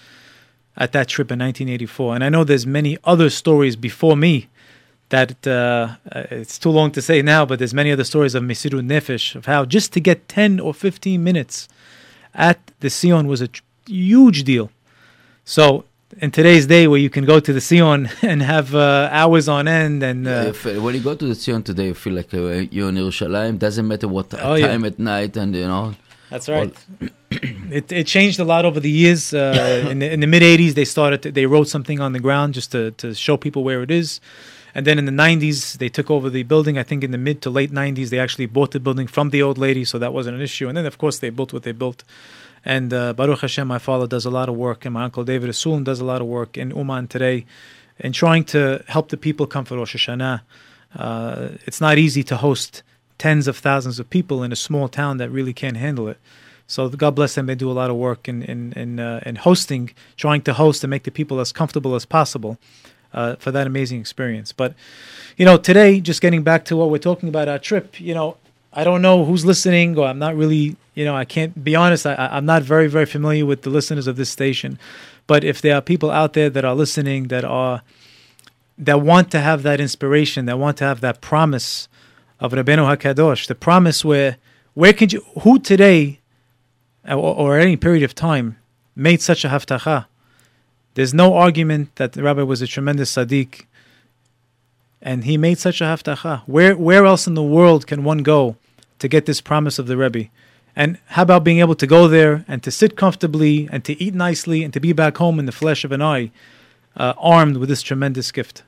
at that trip in 1984. And I know there's many other stories before me that uh, uh, it's too long to say now, but there's many other stories of Mesiru Nefesh, of how just to get 10 or 15 minutes at the Zion was a huge deal. So in today's day where you can go to the Zion and have uh, hours on end and uh, if, uh, when you go to the Zion today, you feel like uh, you're in Yerushalayim. Doesn't matter what Oh, yeah. time at night, and you know. That's right. it it changed a lot over the years. Uh, in the, in the mid '80s, they started. To, they wrote something on the ground just to to show people where it is. And then in the '90s, they took over the building. I think in the mid to late '90s, they actually bought the building from the old lady, so that wasn't an issue. And then, of course, they built what they built. And uh, Baruch Hashem, my father does a lot of work, and my uncle David Asulin does a lot of work in Uman today, in trying to help the people come for Rosh Hashanah. Uh, it's not easy to host tens of thousands of people in a small town that really can't handle it. So God bless them. They do a lot of work in in in, uh, in hosting, trying to host and make the people as comfortable as possible uh, for that amazing experience. But you know, today, just getting back to what we're talking about, our trip. You know, I don't know who's listening, or I'm not really. You know, I can't be honest. I, I'm not very very familiar with the listeners of this station. But if there are people out there that are listening that are that want to have that inspiration, that want to have that promise of Rabbeinu Hakadosh, the promise where where could you who today or, or any period of time made such a haftacha? There's no argument that the rabbi was a tremendous tzaddik, and he made such a haftacha. Where where else in the world can one go to get this promise of the Rebbe? And how about being able to go there and to sit comfortably and to eat nicely and to be back home in the flesh of an eye, uh, armed with this tremendous gift?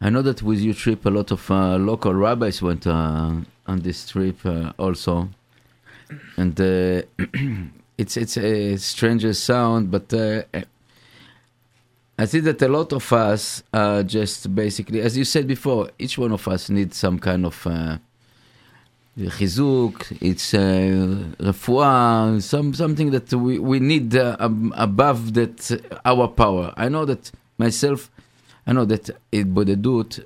I know that with your trip, a lot of uh, local rabbis went uh, on this trip uh, also, and uh, it's it's a stranger sound, but uh, I think that a lot of us are just basically, as you said before, each one of us needs some kind of uh, it's a refuah, some, something that we, we need uh, above that uh, our power. I know that myself, I know that hitbodedut,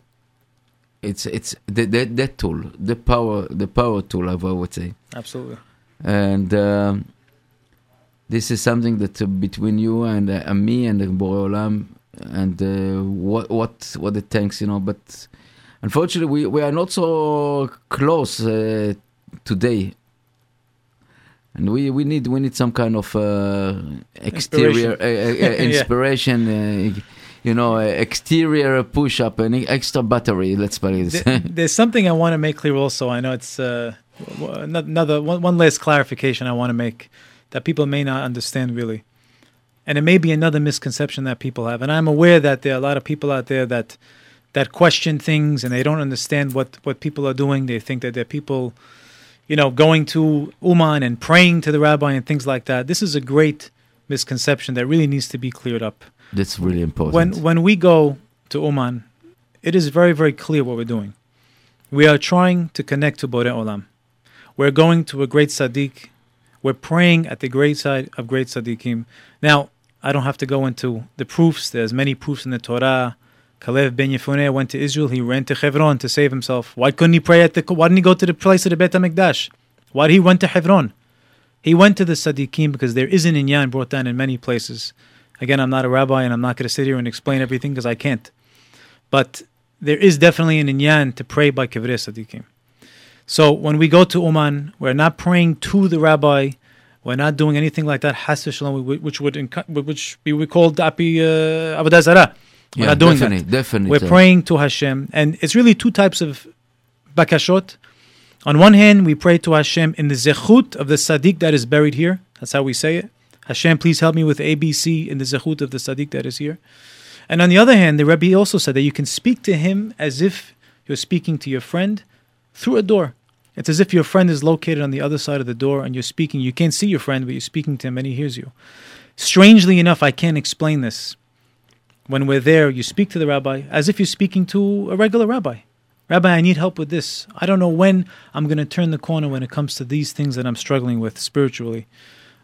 it's, it's the, that tool, the power, the power tool, I would say. Absolutely. And... Um, this is something that uh, between you and uh, and me and the Borei Olam, and uh, what what what the thanks, you know. But unfortunately, we, we are not so close uh, today. And we, we need we need some kind of uh, exterior uh, uh, uh, Yeah. inspiration, uh, you know, exterior push up, an extra battery. Let's put it. There- There's something I want to make clear also. I know it's uh, another one, one last clarification I want to make that people may not understand really. and it may be another misconception that people have. And I'm aware that there are a lot of people out there that that question things and they don't understand what what people are doing. They think that they're people, you know, going to Uman and praying to the rabbi and things like that. This is a great misconception that really needs to be cleared up. That's really important. When when we go to Uman, it is very very clear what we're doing. We are trying to connect to Borei Olam. We're going to a great Tzaddik. We're praying at the great side of great Tzaddikim. Now, I don't have to go into the proofs. There's many proofs in the Torah. Kalev ben Yefuneh went to Israel. He ran to Hebron to save himself. Why couldn't he pray at the? Why didn't he go to the place of the Beit Hamikdash? Why did he went to Hebron? He went to the Tzaddikim because there is an inyan brought down in many places. Again, I'm not a rabbi and I'm not going to sit here and explain everything because I can't. But there is definitely an inyan to pray by Kivrei Tzaddikim. So when we go to Uman, we're not praying to the rabbi. We're not doing anything like that, which would which we call dapi uh, avodah zarah. We're yeah, not doing definitely, that. Definitely, We're praying to Hashem, and it's really two types of bakashot. On one hand, we pray to Hashem in the zechut of the tzaddik that is buried here. That's how we say it. Hashem, please help me with ABC in the zechut of the tzaddik that is here. And on the other hand, the Rebbe also said that you can speak to him as if you're speaking to your friend through a door. It's as if your friend is located on the other side of the door and you're speaking. You can't see your friend, but you're speaking to him and he hears you. Strangely enough, I can't explain this. When we're there, you speak to the rabbi as if you're speaking to a regular rabbi. Rabbi, I need help with this. I don't know when I'm going to turn the corner when it comes to these things that I'm struggling with spiritually.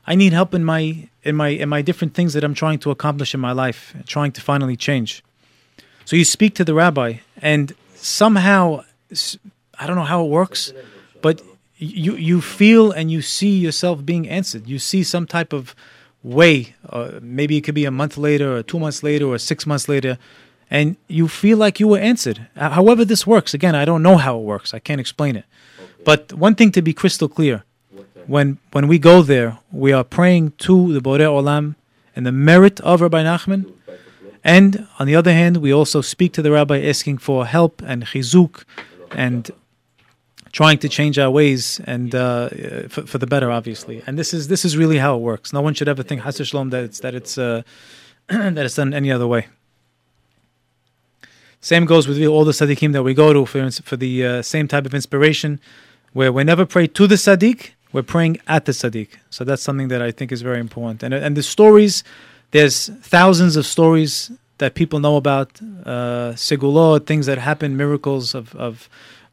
I need help in my in my in my different things that I'm trying to accomplish in my life, trying to finally change. So you speak to the rabbi, and somehow I don't know how it works, but you you feel and you see yourself being answered. You see some type of way. Uh, maybe it could be a month later, or two months later, or six months later, and you feel like you were answered. However, this works. Again, I don't know how it works. I can't explain it. But one thing to be crystal clear when when we go there, we are praying to the Borei Olam and the merit of Rabbi Nachman. And on the other hand, we also speak to the rabbi asking for help and chizuk and trying to change our ways and uh, for, for, the better, obviously. And this is this is really how it works. No one should ever think Chas V'Shalom that it's that it's uh, that it's done any other way. Same goes with all the tzaddikim that we go to for, for the uh, same type of inspiration, where we never pray to the tzaddik, we're praying at the Tzaddik. So that's something that I think is very important. And, and the stories, there's thousands of stories that people know about, uh, segulot, things that happen, miracles of, of,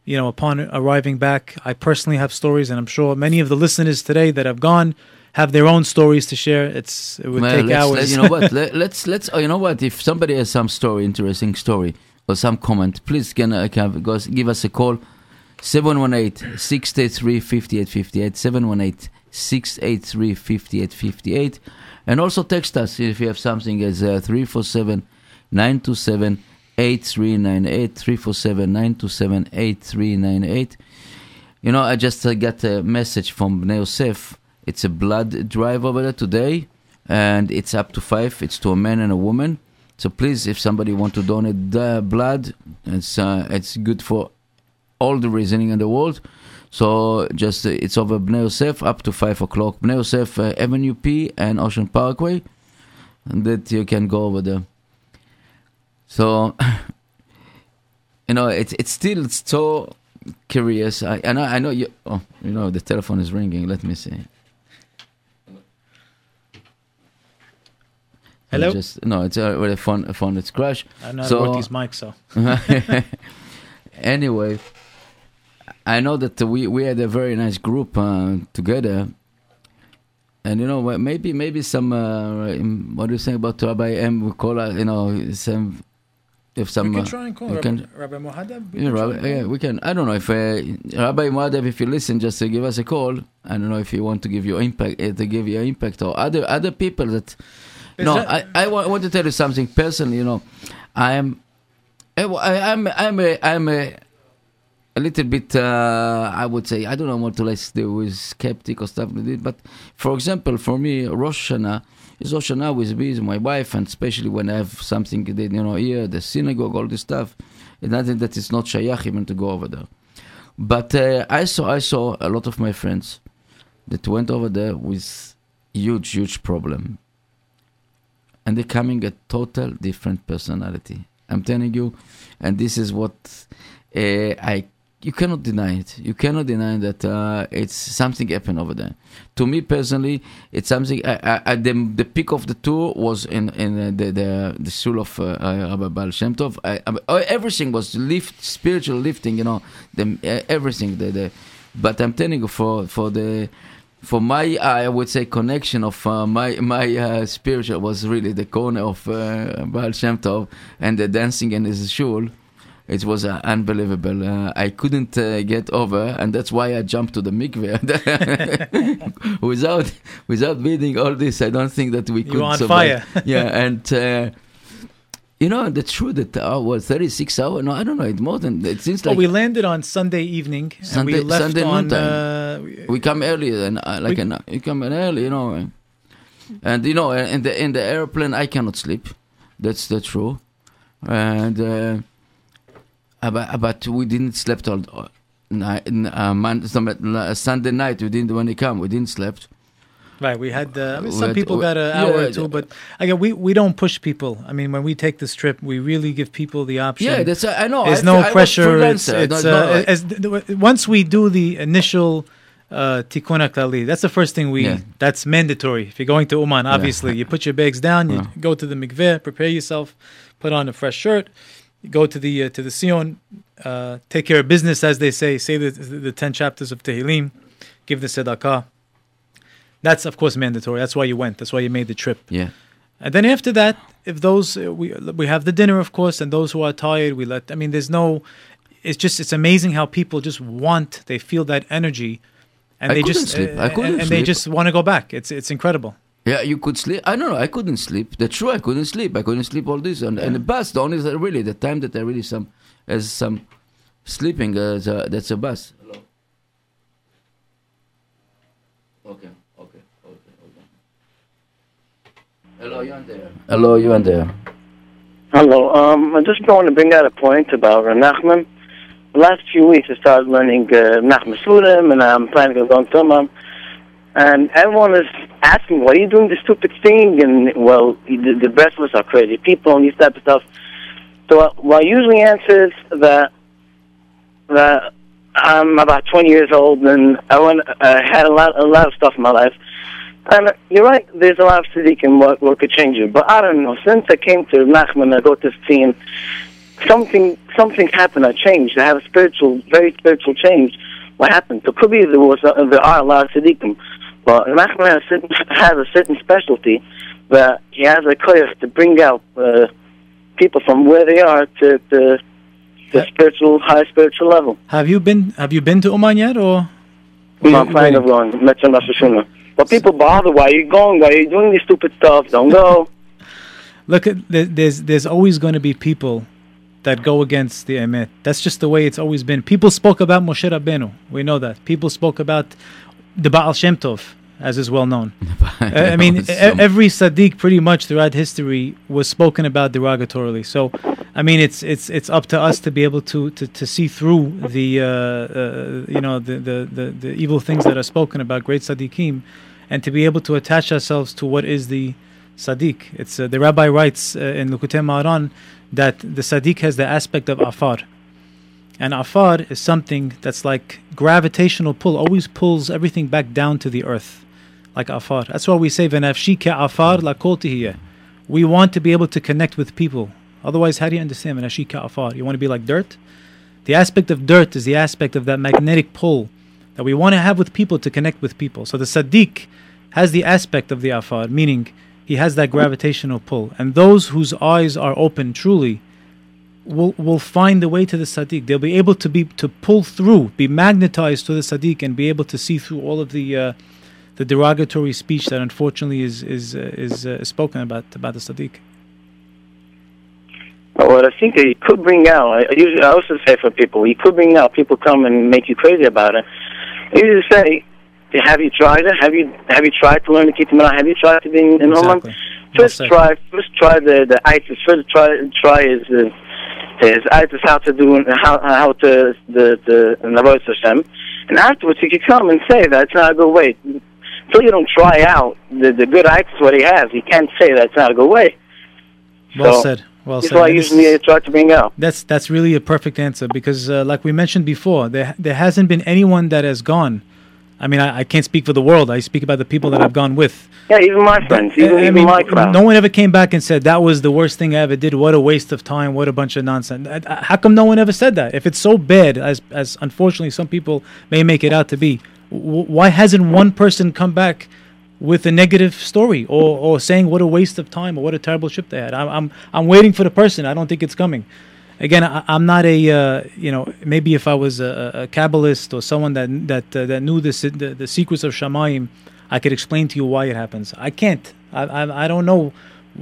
you know, upon arriving back. I personally have stories, and I'm sure many of the listeners today that have gone have their own stories to share. It's it would well, take hours. Let, you know what? let, us let's, let's oh, you know what? If somebody has some story, interesting story, or some comment, please can, uh, can give us a call 718 683 5858. 718 683 5858. And also text us if you have something as uh, 347 927 8398. 347 8398. You know, I just uh, got a message from Bnei Yosef. It's a blood drive over there today, and it's up to five. It's to a man and a woman. So please, if somebody want to donate the blood, it's uh, it's good for all the reasoning in the world. So just uh, it's over Bnei Yosef up to five o'clock. Bnei Yosef uh, Avenue P and Ocean Parkway, and that you can go over there. So you know it's it's still so curious. I and I, I know you. Oh, you know the telephone is ringing. Let me see. Hello. Just, no, it's uh, a phone. A phone. It's crashed. I know so, these mics so. anyway, I know that we we had a very nice group uh, together, and you know maybe maybe some uh, what do you say about Rabbi M? We call it you know some. If some, we can uh, try and call Rabbi, can, Rabbi Mohadab. Yeah, Rabbi, yeah, we can. I don't know if uh, Rabbi Mohadab, if you listen, just to give us a call. I don't know if you want to give your impact, uh, to give your impact, or other other people that. Is no, that, I, I want to tell you something personally. You know, I am, I, I'm I'm a I'm a a little bit, uh, I would say, I don't know what to let's do with skeptic or stuff like that. But for example, for me, Rosh Hashanah is also now with me, my wife, and especially when I have something, that, you know, here, the synagogue, all this stuff. It's nothing that it's not shayach even to go over there. But uh, I saw, I saw a lot of my friends that went over there with huge, huge problem. and they're coming a total different personality. I'm telling you, and this is what uh, I you cannot deny it. You cannot deny that uh, it's something happened over there. To me personally, it's something. I, I, the, the peak of the tour was in in uh, the the the soul of uh, Rabbi Baal Shem Tov. I, I, everything was lift, spiritual lifting. You know, the, uh, everything. The, the, but I'm telling you, for for the for my I would say connection of uh, my my uh, spiritual was really the corner of uh, Baal Shem Tov and the dancing in his shul it was uh, unbelievable. Uh, I couldn't uh, get over, and that's why I jumped to the mikveh. without without reading all this, I don't think that we could. You on survive. fire? yeah, and uh, you know the truth that uh, was 36 hours. No, I don't know. It's more than it seems like. Well, we landed on Sunday evening. Sunday, and we left Sunday on. Uh, we come earlier and uh, like We- an, we come early, you know, and you know, in the in the airplane I cannot sleep. That's the truth, and. But, but we didn't slept all night. Uh, uh, Sunday night we didn't when he come. We didn't slept. Right, we had. Uh, I mean, some people got an hour yeah, or two, yeah. but again, we we don't push people. I mean, when we take this trip, we really give people the option. Yeah, that's I know. There's I, no I pressure. It's, it's, uh, as once we do the initial uh, tikkun klali, that's the first thing we. Yeah. That's mandatory. If you're going to Uman, obviously, you put your bags down, you Yeah. go to the mikveh, prepare yourself, put on a fresh shirt, go to the uh, to the Zion, uh, take care of business, as they say. Say the the ten chapters of Tehillim, give the tzedakah. That's of course mandatory. That's why you went. That's why you made the trip. yeah. And then after that, if those uh, we we have the dinner, of course, and those who are tired, we let. I mean, there's no. It's just it's amazing how people just want. They feel that energy, and I they just sleep. Uh, and, and they just want to go back. It's it's incredible. Yeah, you could sleep. I don't know. I couldn't sleep. That's true. I couldn't sleep. I couldn't sleep all this. And, and the bus, the only really the time that I really some as some sleeping. Uh, the, that's a bus. Hello. Okay. Okay. Okay. Okay. Hello, you and there. Hello, you and there. Hello. Um, I just want to bring out a point about uh, Nachman. The last few weeks, I started learning uh, Nachman Surim, and I'm planning on going to Uman. And everyone is asking, why are you doing this stupid thing? And, well, the, the us are crazy people and these type of stuff. So uh, what I usually answer is that, that I'm about 20 years old, and I went, I had a lot, a lot of stuff in my life. And uh, you're right, there's a lot of tzaddikim what, what could change you. But I don't know, since I came to Nachman, I go to scene, something something happened, I changed. I have a spiritual, very spiritual change. What happened? So could be there was a, there are a lot of tzaddikim. But Nachman has, a certain, has a certain specialty that he has a koyach to bring out uh, people from where they are to, to the spiritual, high spiritual level. Have you been Have you been to Uman yet, or? I'm planning of going. Metzon Rosh Hashanah. But people bother. Why are you going? Why are you doing this stupid stuff? Don't go. Look at there's there's always going to be people that go against the emet. That's just the way it's always been. People spoke about Moshe Rabbeinu. We know that. People spoke about the Baal Shem Tov, as is well known. Uh, I mean, every Tzaddik pretty much throughout history was spoken about derogatorily. So, I mean, it's it's it's up to us to be able to to, to see through the uh, uh, you know the, the, the, the evil things that are spoken about great Tzaddikim, and to be able to attach ourselves to what is the Tzaddik. It's uh, the rabbi writes uh, in Likutei Moharan that the Tzaddik has the aspect of afar. And afar is something that's like gravitational pull, always pulls everything back down to the earth, like afar. That's why we say, "Venafshi ke afar la kol. We want to be able to connect with people. Otherwise, how do you understand "Venafshi ke afar"? You want to be like dirt. The aspect of dirt is the aspect of that magnetic pull that we want to have with people to connect with people. So the Tzaddik has the aspect of the afar, meaning he has that gravitational pull. And those whose eyes are open truly will will find the way to the Tzaddik. They'll be able to be to pull through, be magnetized to the Tzaddik, and be able to see through all of the uh, the derogatory speech that unfortunately is is uh, is uh, spoken about about the Tzaddik. What I think that he could bring out, I usually I also say for people, he could bring out people come and make you crazy about it. I usually say, have you tried it? Have you have you tried to learn to keep them out? Have you tried to be in, in? Exactly. Well First said. try, first try the the ISIS. First try try is uh, is ISIS how to do how how to the the Navois Hashem, and afterwards you can come and say that's not a good way. until you don't try out the, the good acts what he has, you can't say that's not a good way. Well So, said. Well That's said. why I usually try to bring out. That's that's really a perfect answer because, uh, like we mentioned before, there there hasn't been anyone that has gone. I mean, I, I can't speak for the world. I speak about the people that I've gone with. Yeah, even my friends, I- even, I even mean, my crowd. no one ever came back and said that was the worst thing I ever did. What a waste of time. What a bunch of nonsense. Uh, uh, How come no one ever said that? If it's so bad, as as unfortunately some people may make it out to be, w- why hasn't one person come back with a negative story or, or saying what a waste of time or what a terrible trip they had? I'm I'm, I'm waiting for the person. I don't think it's coming. Again, I, I'm not a uh, you know maybe if I was a, a Kabbalist or someone that that uh, that knew the, the the secrets of Shamayim, I could explain to you why it happens. I can't. I I, I don't know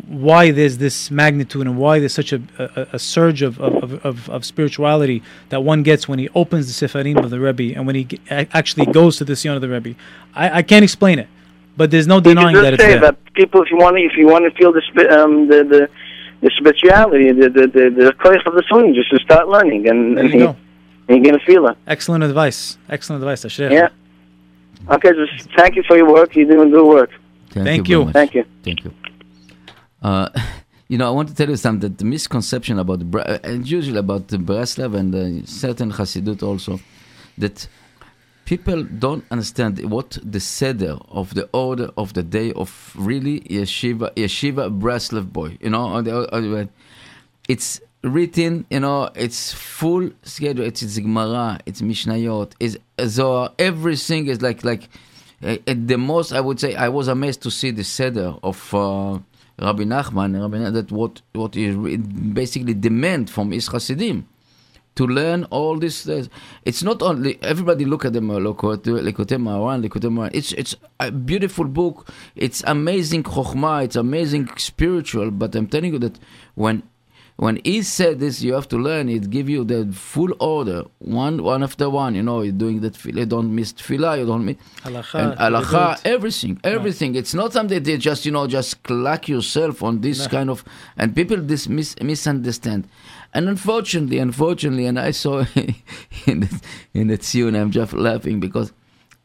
why there's this magnitude and why there's such a, a, a surge of, of, of, of spirituality that one gets when he opens the Sefarim of the Rebbe and when he actually goes to the Zion of the Rebbe. I, I can't explain it, but there's no denying that it's say there. that people, if you want to, if you want to feel the um, the the the spirituality, the the the, the koich of the Sunni, just to start learning, and, and you he, go. you're gonna feel it. Excellent advice. Excellent advice. Ashrei. Yeah. Okay, just thank you for your work. You're doing good work. Thank very you. much. Thank you. Thank you. Uh, you know, I want to tell you something. That the misconception about uh, and usually about the Breslov and uh, certain Hasidut also, that people don't understand what the seder of the order of the day of really yeshiva yeshiva Breslov boy. You know, it's written. You know, it's full schedule. It's, it's Gemara. It's Mishnayot. It's Zohar. Everything is like like. Uh, at the most, I would say I was amazed to see the seder of uh, Rabbi Nachman. Rabbi that what what is basically demand from his Hasidim to learn all this. Uh, it's not only everybody look at them uh, Likutei Moharan, Likutei Moharan. It's it's a beautiful book. It's amazing chokhmah. It's amazing spiritual. But I'm telling you that when when he said this, you have to learn. It give you the full order, one one after one. You know, you're doing that. tefillah, don't miss tefillah. You don't miss Halacha, and halacha, Kedut. everything, everything. It's not something that you just you know just clack yourself on this kind of, and people this mis- misunderstand. And unfortunately, unfortunately, and I saw in the, in the tune, I'm just laughing because,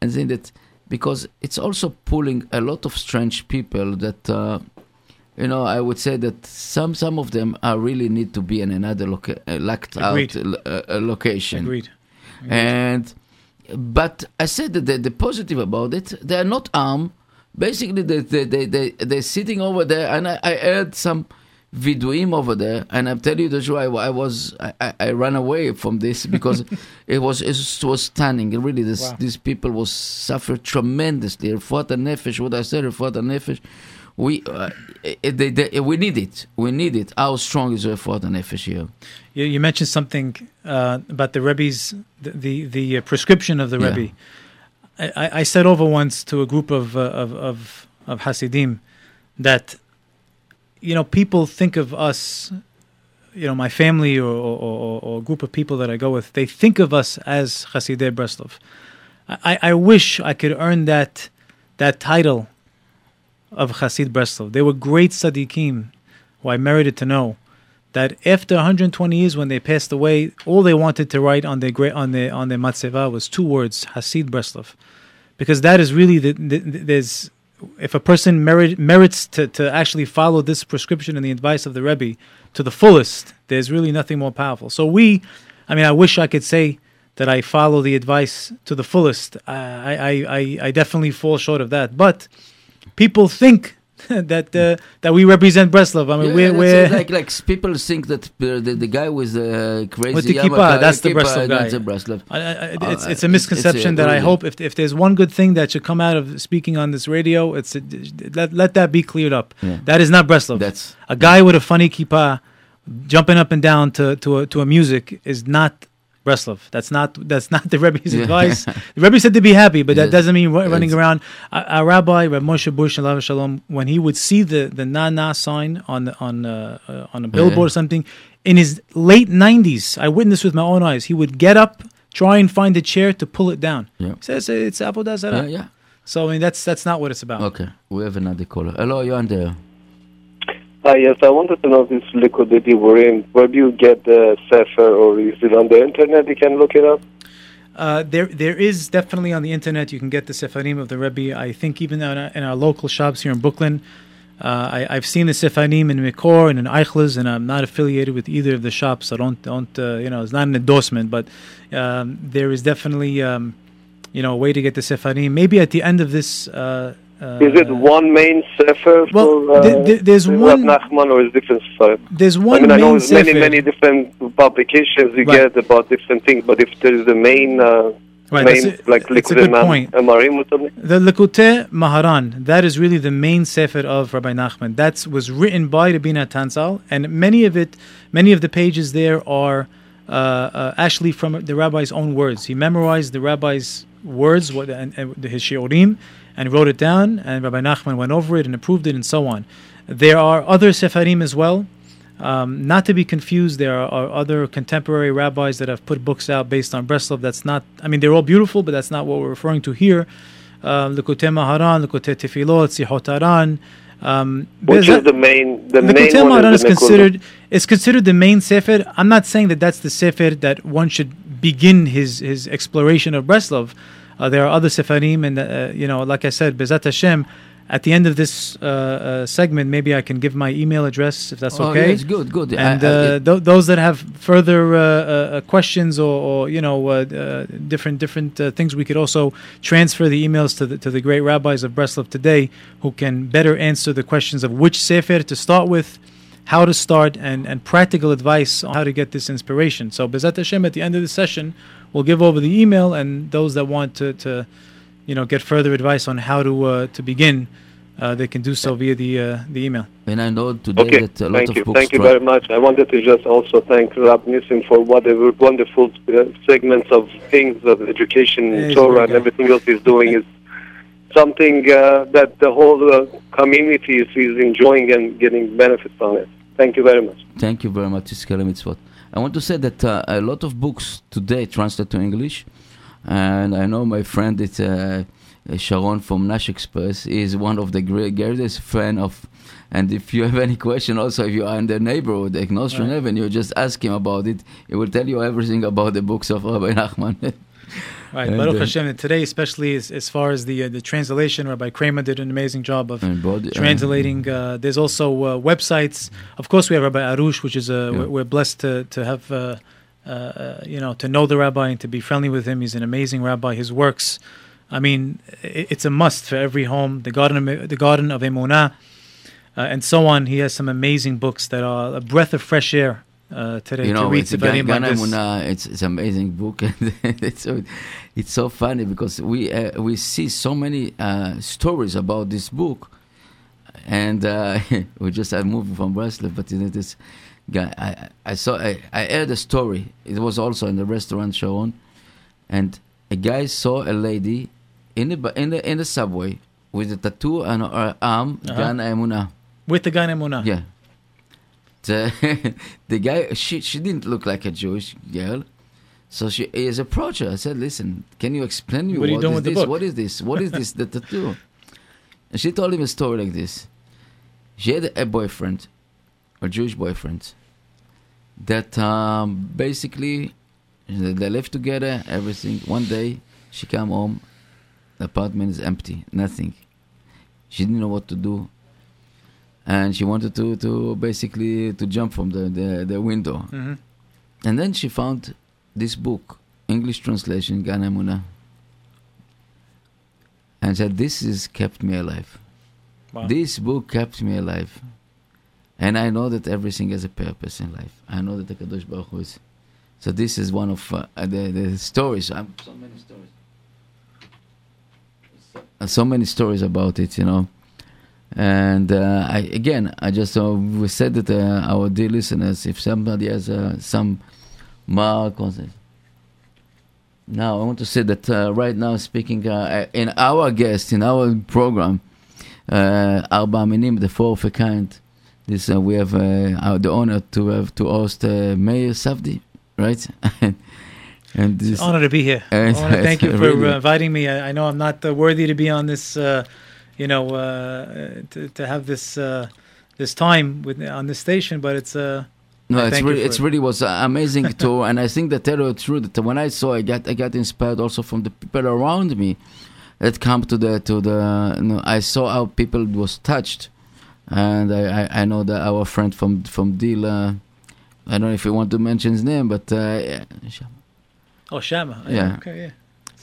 and saying that because it's also pulling a lot of strange people that. Uh, you know, I would say that some some of them are really need to be in another loca- uh, locked Agreed. out uh, uh, location. Agreed. Agreed. And but I said that the, the positive about it, they are not armed. Basically, they they they they they're sitting over there, and I, I heard some viduim over there, and I'm telling you the truth. I, I was I, I, ran away from this because it was it was stunning. It really, this Wow. these people was suffered tremendously. Refuat nefesh, what I said, refuat nefesh. We uh, it, they, they, we need it. We need it. How strong is refuat nefesh here? You, you mentioned something uh, about the Rebbe's, the the, the uh, prescription of the Yeah. Rebbe. I, I- said over once to a group of uh, of, of of Hasidim that you know people think of us, you know, my family or, or, or, or a group of people that I go with, they think of us as Hasidei Breslov. I, I wish I could earn that that title of Hasid Breslov. They were great tzaddikim who I merited to know that after 120 years when they passed away, all they wanted to write on their on their on their matzeva was two words, Hasid Breslov, because that is really the, the, the- there's if a person merit, merits to, to actually follow this prescription and the advice of the Rebbe to the fullest, there's really nothing more powerful. So we, I mean, I wish I could say that I follow the advice to the fullest. Uh, I I, I, I definitely fall short of that, but people think that uh, that we represent Breslov. I mean, Yeah, we're, we're like like people think that uh, the, the guy with the crazy With the kippah, that's the Breslov guy. The Breslov. I, I, Uh, it's it's it's- a misconception it's a- that I hope if if there's one good thing that should come out of speaking on this radio, it's a, let let that be cleared up. Yeah. That is not Breslov. That's a guy with a funny kippah jumping up and down to to a, to a music is not Breslov. That's not that's not the Rebbe's Yeah. advice. The Rebbe said to be happy, but that Yes. doesn't mean ru- running around. A, rabbi, Reb Moshe Bush, Shalom, when he would see the the na na sign on the, on uh, uh, on a billboard or something, in his late nineties, I witnessed with my own eyes. He would get up, try and find a chair to pull it down. Yeah. He says it's avodah yeah, zarah. yeah. So I mean that's that's not what it's about. Okay, we have another caller. Hello, you're on there. Hi, yes, I wanted to know this liquid that you were in. Where do you get the Sefer, or is it on the internet? You can look it up. Uh, there, there is definitely on the internet. You can get the Sefarim of the Rebbe. I think even in our, in our local shops here in Brooklyn, uh, I, I've seen the Sefarim in Mikor and in Eichler's, and I'm not affiliated with either of the shops. I don't, don't, uh, you know, it's not an endorsement, but um, there is definitely, um, you know, a way to get the Sefarim. Maybe at the end of this. Uh, Is it one main sefer well, for uh, th- th- there's one- Nachman or is it different sefer? there's one. I one mean, I know there's many, many different publications you Right. get about different things, but if there is a main, uh, Right, main that's a- like that's a Liquid good point. Amarim or something, The Likutei Moharan, that is really the main sefer of Rabbi Nachman. That was written by Rabbi Natan Zal, and many of it, many of the pages there are uh, uh, actually from the rabbi's own words. He memorized the rabbi's words, what and, and his shiurim, and wrote it down. And Rabbi Nachman went over it and approved it, and so on. There are other sefarim as well. Um, not to be confused, there are, are other contemporary rabbis that have put books out based on Breslov. That's not, I mean, they're all beautiful, but that's not what we're referring to here. Um, Likutei Moharan, Likutei Tefilot, Sichot HaRan. Um, which is the main, the main one is is the considered is considered the main sefer. I'm not saying that that's the sefer that one should begin his his exploration of Breslov. Uh, there are other sefarim, and uh, you know, like I said, Bezat Hashem. At the end of this uh, uh, segment, maybe I can give my email address if that's Oh, okay. good, good. I- And I- uh, th- those that have further uh, uh, uh, questions or, or you know uh, uh, different different uh, things, we could also transfer the emails to the to the great rabbis of Breslov today, who can better answer the questions of which sefer to start with, how to start, and and practical advice on how to get this inspiration. So Bezat Hashem, at the end of the session, we'll give over the email, and those that want to, to you know get further advice on how to uh, to begin. Uh, they can do so via the uh, the email. and I know today Okay, that a lot thank of you, books thank you very much. I wanted to just also thank Rab Nissim for whatever wonderful uh, segments of things of education, He's a Torah, and everything else he's doing is something uh, that the whole uh, community is, is enjoying and getting benefits on it. Thank you very much. Thank you very much, Iskele Mitzvot. I want to say that uh, a lot of books today translate to English, and I know my friend it's uh, Sharon from Nash Express is one of the great, greatest fan of. And if you have any question, also if you are in the neighborhood, like Nostrand Right. Avenue, just ask him about it. He will tell you everything about the books of Rabbi Nachman. Right, Baruch uh, Hashem. and Today, especially as, as far as the uh, the translation, Rabbi Kramer did an amazing job of body- uh, translating. Uh, there's also uh, websites. Of course, we have Rabbi Arush, which is uh, Yeah. we're, blessed to to have. Uh, you know, to know the rabbi and to be friendly with him. He's an amazing rabbi. His works, I mean, it's a must for every home. The Garden of, the Garden of Emunah, uh, and so on. He has some amazing books that are a breath of fresh air uh, today you know, to read it's, Gan- Sefarim like Gana this. Emunah, it's it's amazing book, and it's so it's so funny because we uh, we see so many uh, stories about this book, and uh, we just had moved from Breslau, but you know, this guy I I saw I, I heard a story. It was also in the restaurant Sharon, and a guy saw a lady in the in the in the subway with a tattoo on her arm, Uh-huh. Gana Emunah. with the Gan Emunah. Yeah. The, the guy, she, she didn't look like a Jewish girl. So she is approached her. I said, listen, can you explain me What doing is this? book?" What is this? What is this, the tattoo? And she told him a story like this. She had a boyfriend, a Jewish boyfriend, that um, basically they lived together, everything. One day she come home, the apartment is empty, nothing. She didn't know what to do and she wanted to, to basically to jump from the, the, the window. hmm And then she found this book, English translation, Gan Emunah. And said, This is kept me alive. Wow. This book kept me alive. And I know that everything has a purpose in life. I know that the Kadosh Baruch Hu is. So this is one of uh, the, the stories. I'm, so many stories. So, so many stories about it, you know. And uh, I, again, I just uh, we said that uh, our dear listeners, if somebody has uh, some mark on it. Now I want to say that uh, right now, speaking uh, in our guest in our program, uh, Arba Minim, the four of a kind. This uh, we have uh, the honor to have to host uh, Mair Safdi, right? and this, honor to be here. Thank you for really. uh, inviting me. I, I know I'm not uh, worthy to be on this, uh, you know, uh, to, to have this uh, this time with on this station, but it's uh, No, it's really, it's it. really was amazing tour, and I think that tell you the truth that when I saw, I got, I got inspired also from the people around me that come to the, to the. You know, I saw how people was touched, and I, I, I know that our friend from from Deal, uh, I don't know if you want to mention his name, but uh, yeah, Oh, Shama. Yeah. Okay, yeah.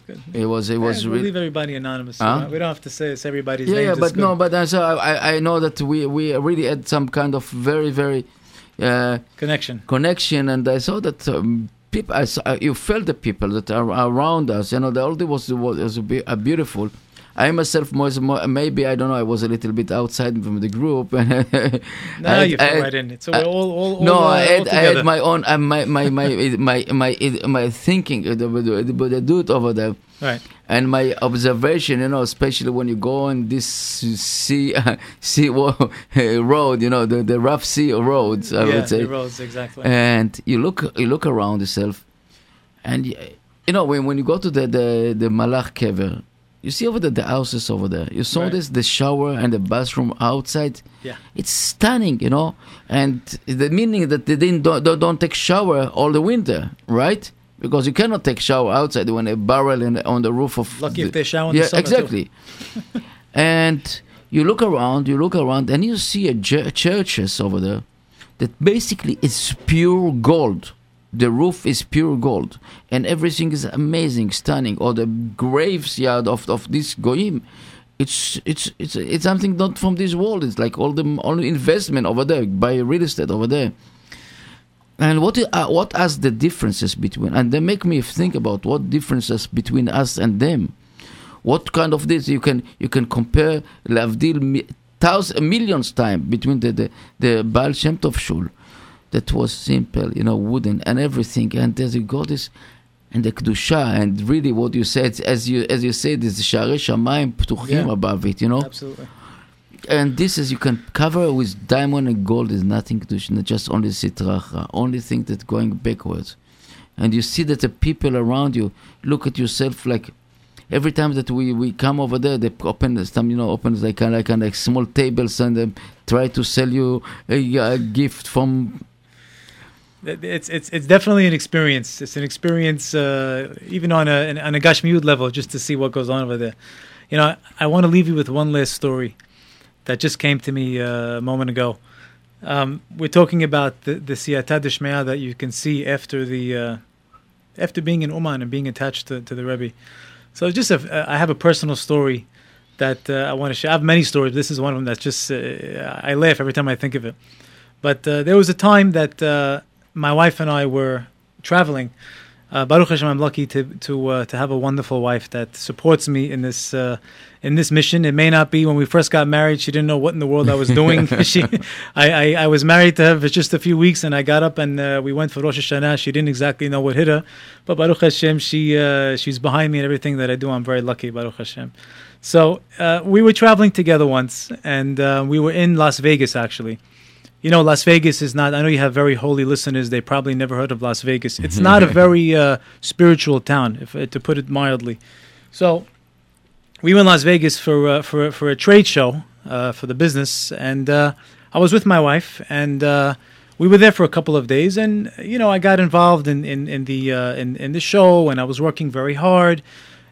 Good. it was, it was Yeah, we'll really. leave everybody anonymous. Huh? We don't- have to say it's everybody's yeah, name. yeah, but no, but I, so I, I know that we, we really had some kind of very, very uh, connection. connection, and I saw that um, people, I saw, uh, you felt the people that are around us. You know, the all was was, was a, be, a beautiful. I myself was maybe I don't know. I was a little bit outside from the group. No, you fit right in. It's all, all, all, no, all, I had, I had my own, uh, my, my, my, my, my, my, my thinking, uh, the, the, the, the dude over there, Right. and my observation, you know, especially when you go on this sea, uh, sea road, you know, the, the rough sea roads, I yeah, would say, the roads, exactly. and you look, you look around yourself, and y- you know, when, when you go to the the, the Malach Kever, you see over there the houses over there. You saw Right. this, the shower and the bathroom outside. Yeah. It's stunning, you know, and the meaning that they didn't don't, don't, take shower all the winter, right? Because you cannot take shower outside when a barrel in, on the roof of Lucky the, if they shower in yeah the exactly. and you look around, you look around, and you see a churches over there that basically is pure gold. The roof is pure gold, and everything is amazing, stunning. Or the graveyard of of this goyim, it's it's it's it's something not from this world. It's like all the all investment over there by real estate over there. And what uh, what are the differences between? And they make me think about what differences between us and them. What kind of this you can you can compare Lavdil mi- thousand millions time between the the, the Baal Shem Tov shul that was simple, you know, wooden and everything, and there's a goddess and the kedusha, and really what you said, as you as you said, is share shamayim ptuchim above it, you know? Absolutely. and this is you can cover with diamond and gold is nothing to just only sitra achra only thing that going backwards. And you see that the people around you look at yourself like every time that we, we come over there they open some you know open like kind of like, like small tables and um, try to sell you a, a gift from It's it's it's definitely an experience. It's an experience, uh, even on a on a Gashmiut level, just to see what goes on over there. You know, I, want to leave you with one last story that just came to me uh, a moment ago. Um, we're talking about the the siyata that you can see after the uh, after being in Uman and being attached to, to the Rebbe. So just a, I have a personal story that uh, I want to share. I have many stories. This is one of them that's just uh, I laugh every time I think of it. But uh, there was a time that my wife and I were traveling. Uh, Baruch Hashem, I'm lucky to to uh, to have a wonderful wife that supports me in this uh, in this mission. It may not be when we first got married; she didn't know what in the world I was doing. she, I, I, I was married to her for just a few weeks, and I got up and uh, we went for Rosh Hashanah. She didn't exactly know what hit her, but Baruch Hashem, she uh, she's behind me in everything that I do. I'm very lucky, Baruch Hashem. So uh, we were traveling together once, and we were in Las Vegas actually. You know, Las Vegas is not. I know you have very holy listeners. They probably never heard of Las Vegas. It's not a very uh, spiritual town, if, uh, to put it mildly. So, we were in Las Vegas for uh, for for a trade show uh, for the business, and uh, I was with my wife, and uh, we were there for a couple of days. And you know, I got involved in in, in the uh, in in the show, and I was working very hard,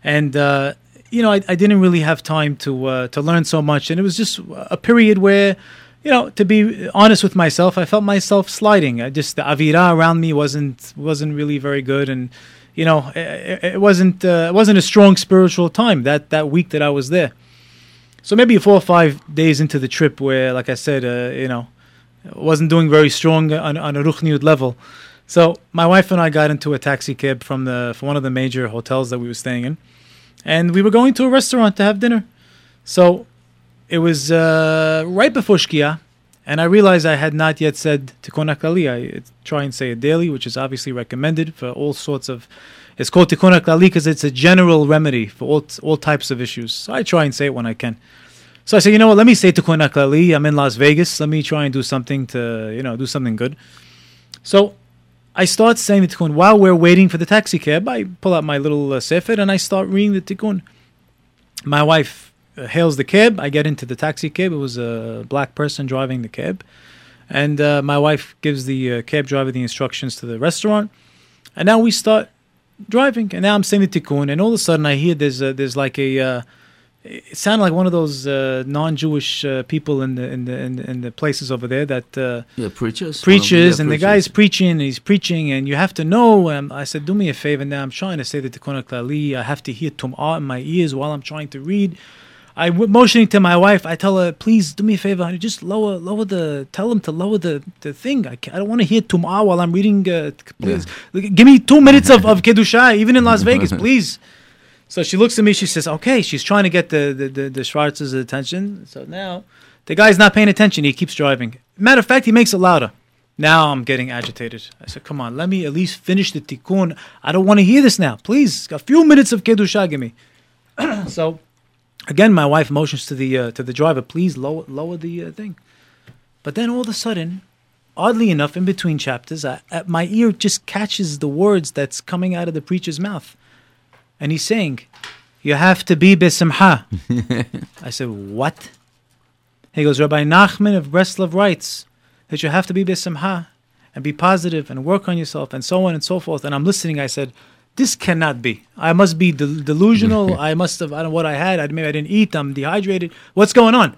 and uh, you know, I, I didn't really have time to uh, to learn so much, and it was just a period where you know, to be honest with myself, I felt myself sliding. I just the avira around me wasn't wasn't really very good, and you know, it, it wasn't uh, it wasn't a strong spiritual time that that week that I was there. So maybe four or five days into the trip, where, like I said, uh, you know, wasn't doing very strong on, on a ruchniut level. So my wife and I got into a taxi cab from the from one of the major hotels that we were staying in, and we were going to a restaurant to have dinner. So it was uh, right before Shkia, and I realized I had not yet said Tikkun HaKlali. I try and say it daily, which is obviously recommended for all sorts of. It's called Tikkun HaKlali because it's a general remedy for all all types of issues. So I try and say it when I can. So I said, you know what? Let me say Tikkun HaKlali. I'm in Las Vegas. Let me try and do something to you know do something good. So I start saying the Tikkun while we're waiting for the taxi cab. I pull out my little uh, sefer and I start reading the Tikkun. My wife hails the cab. I get into the taxi cab. It was a black person driving the cab. And uh, my wife gives the uh, cab driver the instructions to the restaurant. And now we start driving. And now I'm saying the tikkun. And all of a sudden I hear there's, a, there's like a. Uh, it sounded like one of those uh, non-Jewish uh, people in the in the in the, in the places over there that uh, Yeah, preachers. preaches, and yeah, the guy's preaching, and he's preaching, and you have to know. Um, I said, do me a favor now. I'm trying to say the Tikkun Klali. I have to hear Tum'ah in my ears while I'm trying to read. I w- motioning to my wife. I tell her, please do me a favor, honey. Just lower, lower the. Tell him to lower the, the thing. I, I don't want to hear Tum'ah while I'm reading. Uh, please, Like, give me two minutes of of kedusha, even in Las Vegas, please. So she looks at me. She says, "Okay." She's trying to get the the the, the Schwarz's attention. So now the guy's not paying attention. He keeps driving. Matter of fact, he makes it louder. Now I'm getting agitated. I said, "Come on, let me at least finish the tikkun. I don't want to hear this now. Please, a few minutes of kedusha, give me." so again, my wife motions to the uh, to the driver, "Please lower lower the uh, thing." But then all of a sudden, oddly enough, in between chapters, I, my ear just catches the words that's coming out of the preacher's mouth, and he's saying, "You have to be besimha." I said, "What?" He goes, Rabbi Nachman of Breslov writes that you have to be besimha and be positive and work on yourself and so on and so forth. And I'm listening. I said, this cannot be. I must be del- delusional. I must have, I don't know what I had. I, maybe I didn't eat. I'm dehydrated. What's going on?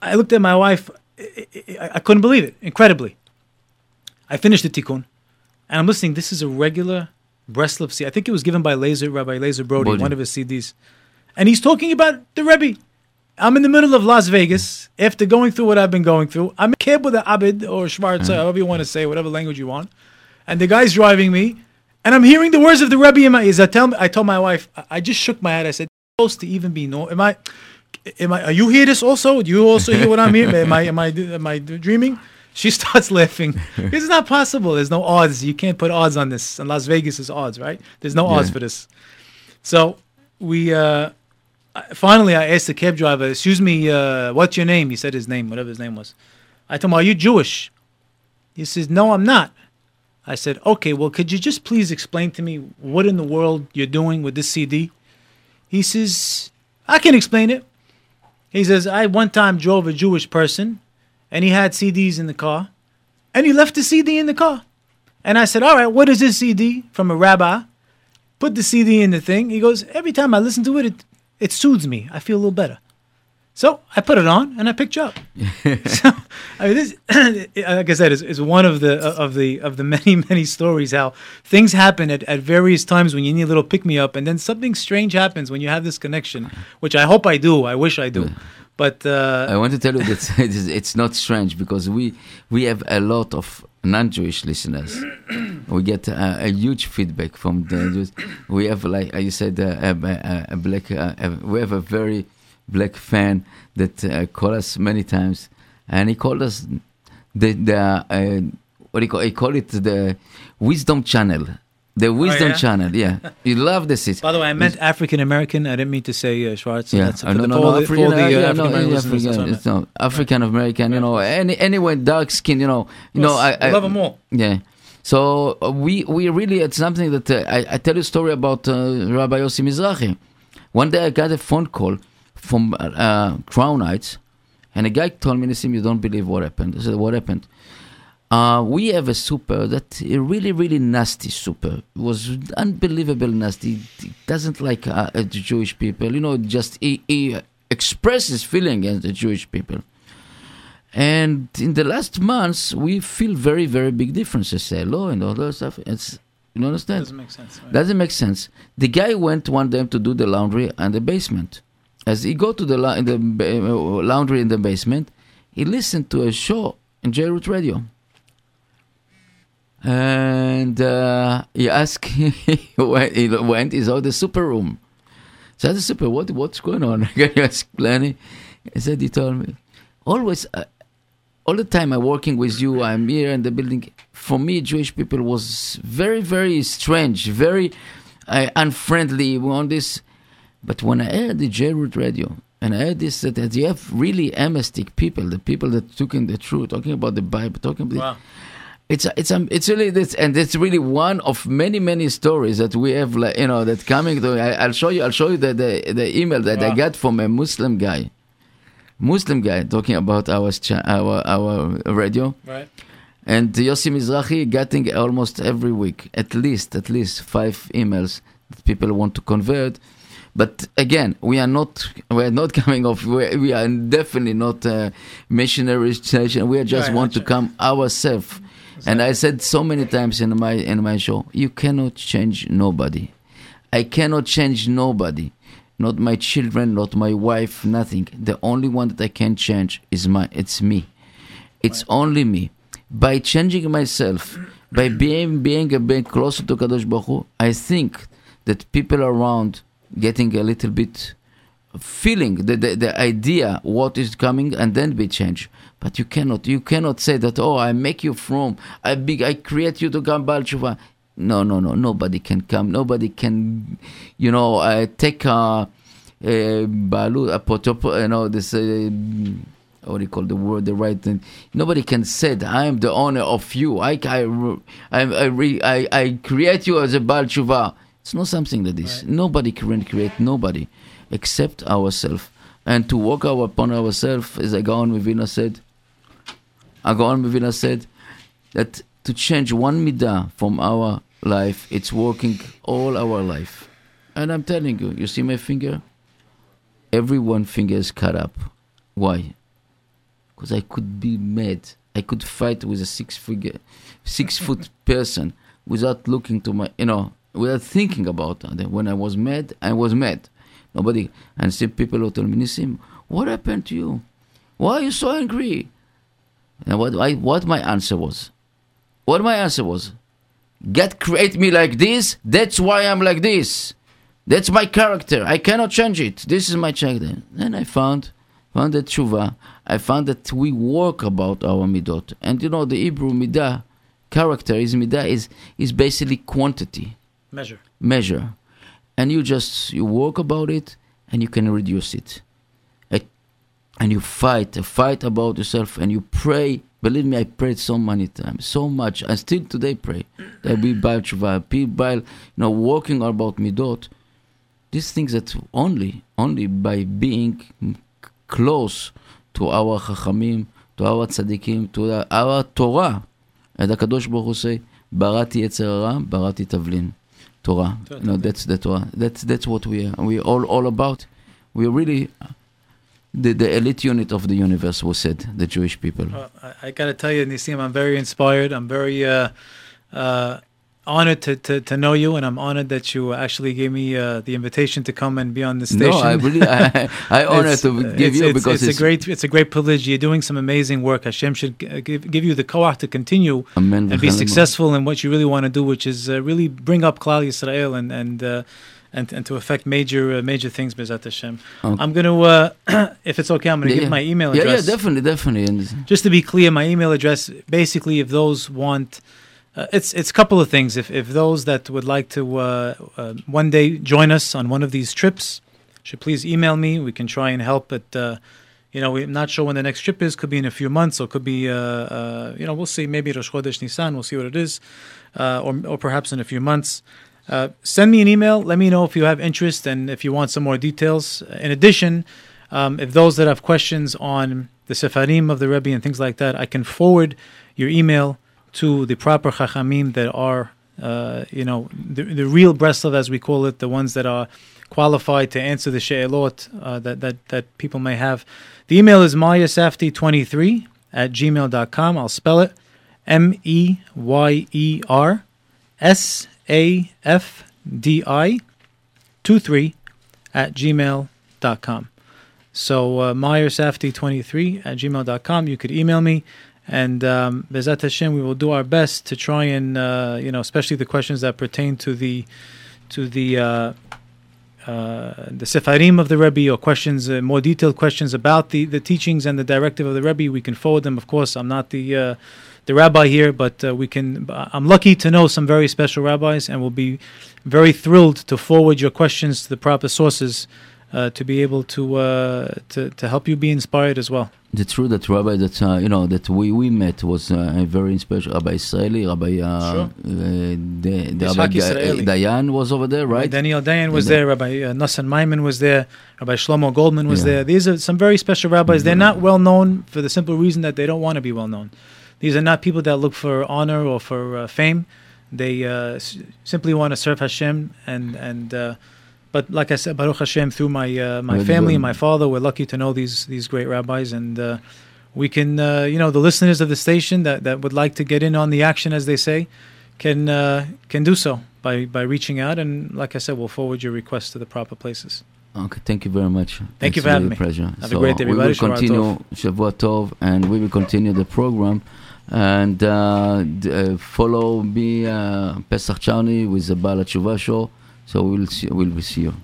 I looked at my wife. I, I, I couldn't believe it. Incredibly. I finished the tikkun and I'm listening. This is a regular CD. I think it was given by Lazer, Rabbi Lazer Brody, Brody. one of his CDs. And he's talking about the Rebbe. I'm in the middle of Las Vegas after going through what I've been going through. I'm a kid with an Abid or Schwarzer, mm-hmm. however you want to say, whatever language you want. And the guy's driving me, and I'm hearing the words of the Rebbe in my ears. I tell me, I told my wife, I, just shook my head. I said, "Supposed to even be no? Am I? Am I? Are you hear this also? Do you also hear what I'm hearing? Am I? Am I? Am I dreaming?" She starts laughing. Is not possible. There's no odds. You can't put odds on this. And Las Vegas is odds, right? There's no odds Yeah. for this. So we uh, finally I asked the cab driver, "Excuse me, uh, what's your name?" He said his name, whatever his name was. I told him, "Are you Jewish?" He says, "No, I'm not." I said, "Okay, well, could you just please explain to me what in the world you're doing with this CD?" He says, "I can explain it." He says, "I one time drove a Jewish person, and he had CDs in the car, and he left the CD in the car." And I said, "All right, what is this CD from a rabbi?" Put the CD in the thing. He goes, "Every time I listen to it, it it soothes me. I feel a little better." So I put it on and I picked you up. so I mean, this, like I said, is, is one of the of the of the many many stories how things happen at, at various times when you need a little pick me up, and then something strange happens when you have this connection, which I hope I do. I wish I do, but uh, I want to tell you that it's, it's not strange because we we have a lot of non-Jewish listeners. we get uh, a huge feedback from the Jews. We have, like you said, uh, a, a, a black. Uh, we have a very black fan that uh, called us many times, and he called us the the uh, what do you call? He call it the Wisdom Channel. The Wisdom yeah? Channel, yeah. You love this. It. by the way, I meant African American. I didn't mean to say uh, Schwartz. Yeah, That's uh, the, no, no, no, African, the, uh, uh, yeah, no, African-American yeah, listeners, that's what I African, it's no African American, you know, any anyone dark skin, you know, you know, I, I love them all. Yeah. So uh, we we really it's something that uh, I, I tell you a story about uh, Rabbi Yossi Mizrahi. One day I got a phone call from uh, Crown Heights, and a guy told me, "Listen, you don't believe what happened." I said, "What happened?" Uh, we have a super that a really really nasty super. It was unbelievable nasty. It doesn't like uh, uh, the Jewish people. You know, just he, he expresses feeling against the Jewish people. And in the last months, we feel very, very big differences. Say, Hello and all that stuff. It's you understand? Doesn't make sense. Right? Doesn't make sense. The guy went one day to do the laundry in the basement. As he go to the, la- the uh, laundry in the basement, he listened to a show in JRoot Radio. And uh, he asked, he went, he went, he saw the super room. So said, super, what, what's going on? I you explain? He said, he told me, always, uh, all the time I'm working with you, I'm here in the building. For me, Jewish people was very, very strange, very uh, unfriendly on this. But when I heard the JRoot radio, and I heard this, that, that you have really amnestic people, the people that took in the truth, talking about the Bible, talking about Wow. it's it's um, it's really this and it's really one of many many stories that we have like you know that coming to I, I'll show you I'll show you the the, the email that I got from a Muslim guy Muslim guy talking about our our our radio, Right. and Yossi Mizrahi getting almost every week at least at least five emails that people want to convert. But again, we are not we are not coming off. We, are definitely not a missionary station. We are just Right, want to not come ourselves. And I said so many times in my in my show, you cannot change nobody. I cannot change nobody. Not my children, not my wife, nothing. The only one that I can change is my it's me. It's only me. By changing myself, by being being a bit closer to Kadosh Baruch Hu, I think that people around getting a little bit feeling the, the, the idea what is coming and then be changed. But you cannot you cannot say that oh I make you from I big I create you to come Baal. No no no nobody can come nobody can you know uh, take a, balu a potop you know this uh, what do you call the word the right thing nobody can say that I am the owner of you I I I I, re, I, I create you as a Baal. It's not something like this. Nobody can create nobody except ourselves. And to work our, upon ourselves, as HaGaon MiVilna said, HaGaon MiVilna said that to change one midah from our life, it's working all our life. And I'm telling you, you see my finger? Every one finger is cut up. Why? Because I could be mad. I could fight with a six figure, six foot person without looking to my, you know, without thinking about that. When I was mad, I was mad. Nobody, and see people who tell me, Nissim, what happened to you? Why are you so angry? And what I, what my answer was, what my answer was, God create me like this. That's why I'm like this. That's my character. I cannot change it. This is my character. Then I found, found that tshuva. I found that we work about our midot, and you know the Hebrew midah, character is midah is is basically quantity Measure. measure. And you just you work about it and you can reduce it. And you fight fight about yourself and you pray. Believe me i prayed so many times so much. I still today pray that be by you know working about midot these things that only only by being close to our chachamim to our tzaddikim to our torah and the kadosh baruch hu say barati yetzer hara barati tavlin Torah. Know, that's the Torah. That's that's what we are. We all all about. We're really the the elite unit of the universe. Was said the Jewish people. Uh, I, I got to tell you, Nissim, I'm very inspired. I'm very uh, uh, honored to, to, to know you, and I'm honored that you actually gave me uh, the invitation to come and be on the station. no, I really I, I honor It's- to uh, give it's, you it's, because it's, a great it's a great privilege. You're doing some amazing work. Hashem should give, give you the koach to continue Amen. and be successful in what you really want to do, which is uh, really bring up Klal Yisrael and and uh, and and to affect major uh, major things. Bezat Hashem. Okay. I'm gonna, uh, if it's okay, I'm gonna Yeah, give yeah. my email Yeah, yeah, definitely, definitely. And Just to be clear, my email address basically, if those want, uh, it's it's a couple of things. If if those that would like to uh, uh, one day join us on one of these trips, should please email me. We can try and help. But uh, you know, we're not sure when the next trip is. Could be in a few months, or could be uh, uh, you know, we'll see. Maybe Rosh Chodesh Nisan. We'll see what it is, or or perhaps in a few months. Send me an email. Let me know if you have interest and if you want some more details. In addition, um, if those that have questions on the Sefarim of the Rebbe and things like that, I can forward your email to the proper Chachamim that are, uh, you know, the, the real Breslov, as we call it, the ones that are qualified to answer the She'elot uh, that, that, that people may have. The email is mayasafti23 at gmail.com. I'll spell it M E Y E R S A F D I 23 at gmail.com. So uh, meyersafty23 at gmail.com. You could email me. And um, Hashem, we will do our best to try and, uh, you know, especially the questions that pertain to the to the uh, uh, the Sefarim of the Rebbe or questions, uh, more detailed questions about the, the teachings and the directive of the Rebbe, we can forward them. Of course, I'm not the uh, the rabbi here, but uh, we can. I'm lucky to know some very special rabbis, and will be very thrilled to forward your questions to the proper sources uh, to be able to, uh, to to help you be inspired as well. It's true that Rabbi that uh, you know that we, we met was uh, a very special Rabbi Israeli, Rabbi uh, Sure. uh, the, the Rabbi Israeli. Dayan was over there, right? Daniel Dayan was Yeah. there. Rabbi uh, Nassan Maimon was there. Rabbi Shlomo Goldman was Yeah. there. These are some very special rabbis. They're not well known for the simple reason that they don't want to be well known. These are not people that look for honor or for uh, fame. They uh, s- simply want to serve Hashem and and. But like I said, Baruch Hashem, through my uh, my family and my father, we're lucky to know these these great rabbis, and uh, we can, uh, you know, the listeners of the station that, that would like to get in on the action, as they say, can uh, can do so by by reaching out, and like I said, we'll forward your request to the proper places. Okay, thank you very much. Thank you for having really me. a pleasure. Have a great day, We will continue Shavua Tov, and we will continue the program. And uh, d- uh, follow me, uh, Pesach Chani, with the Bala Tshuva show. So we'll see, we'll see you.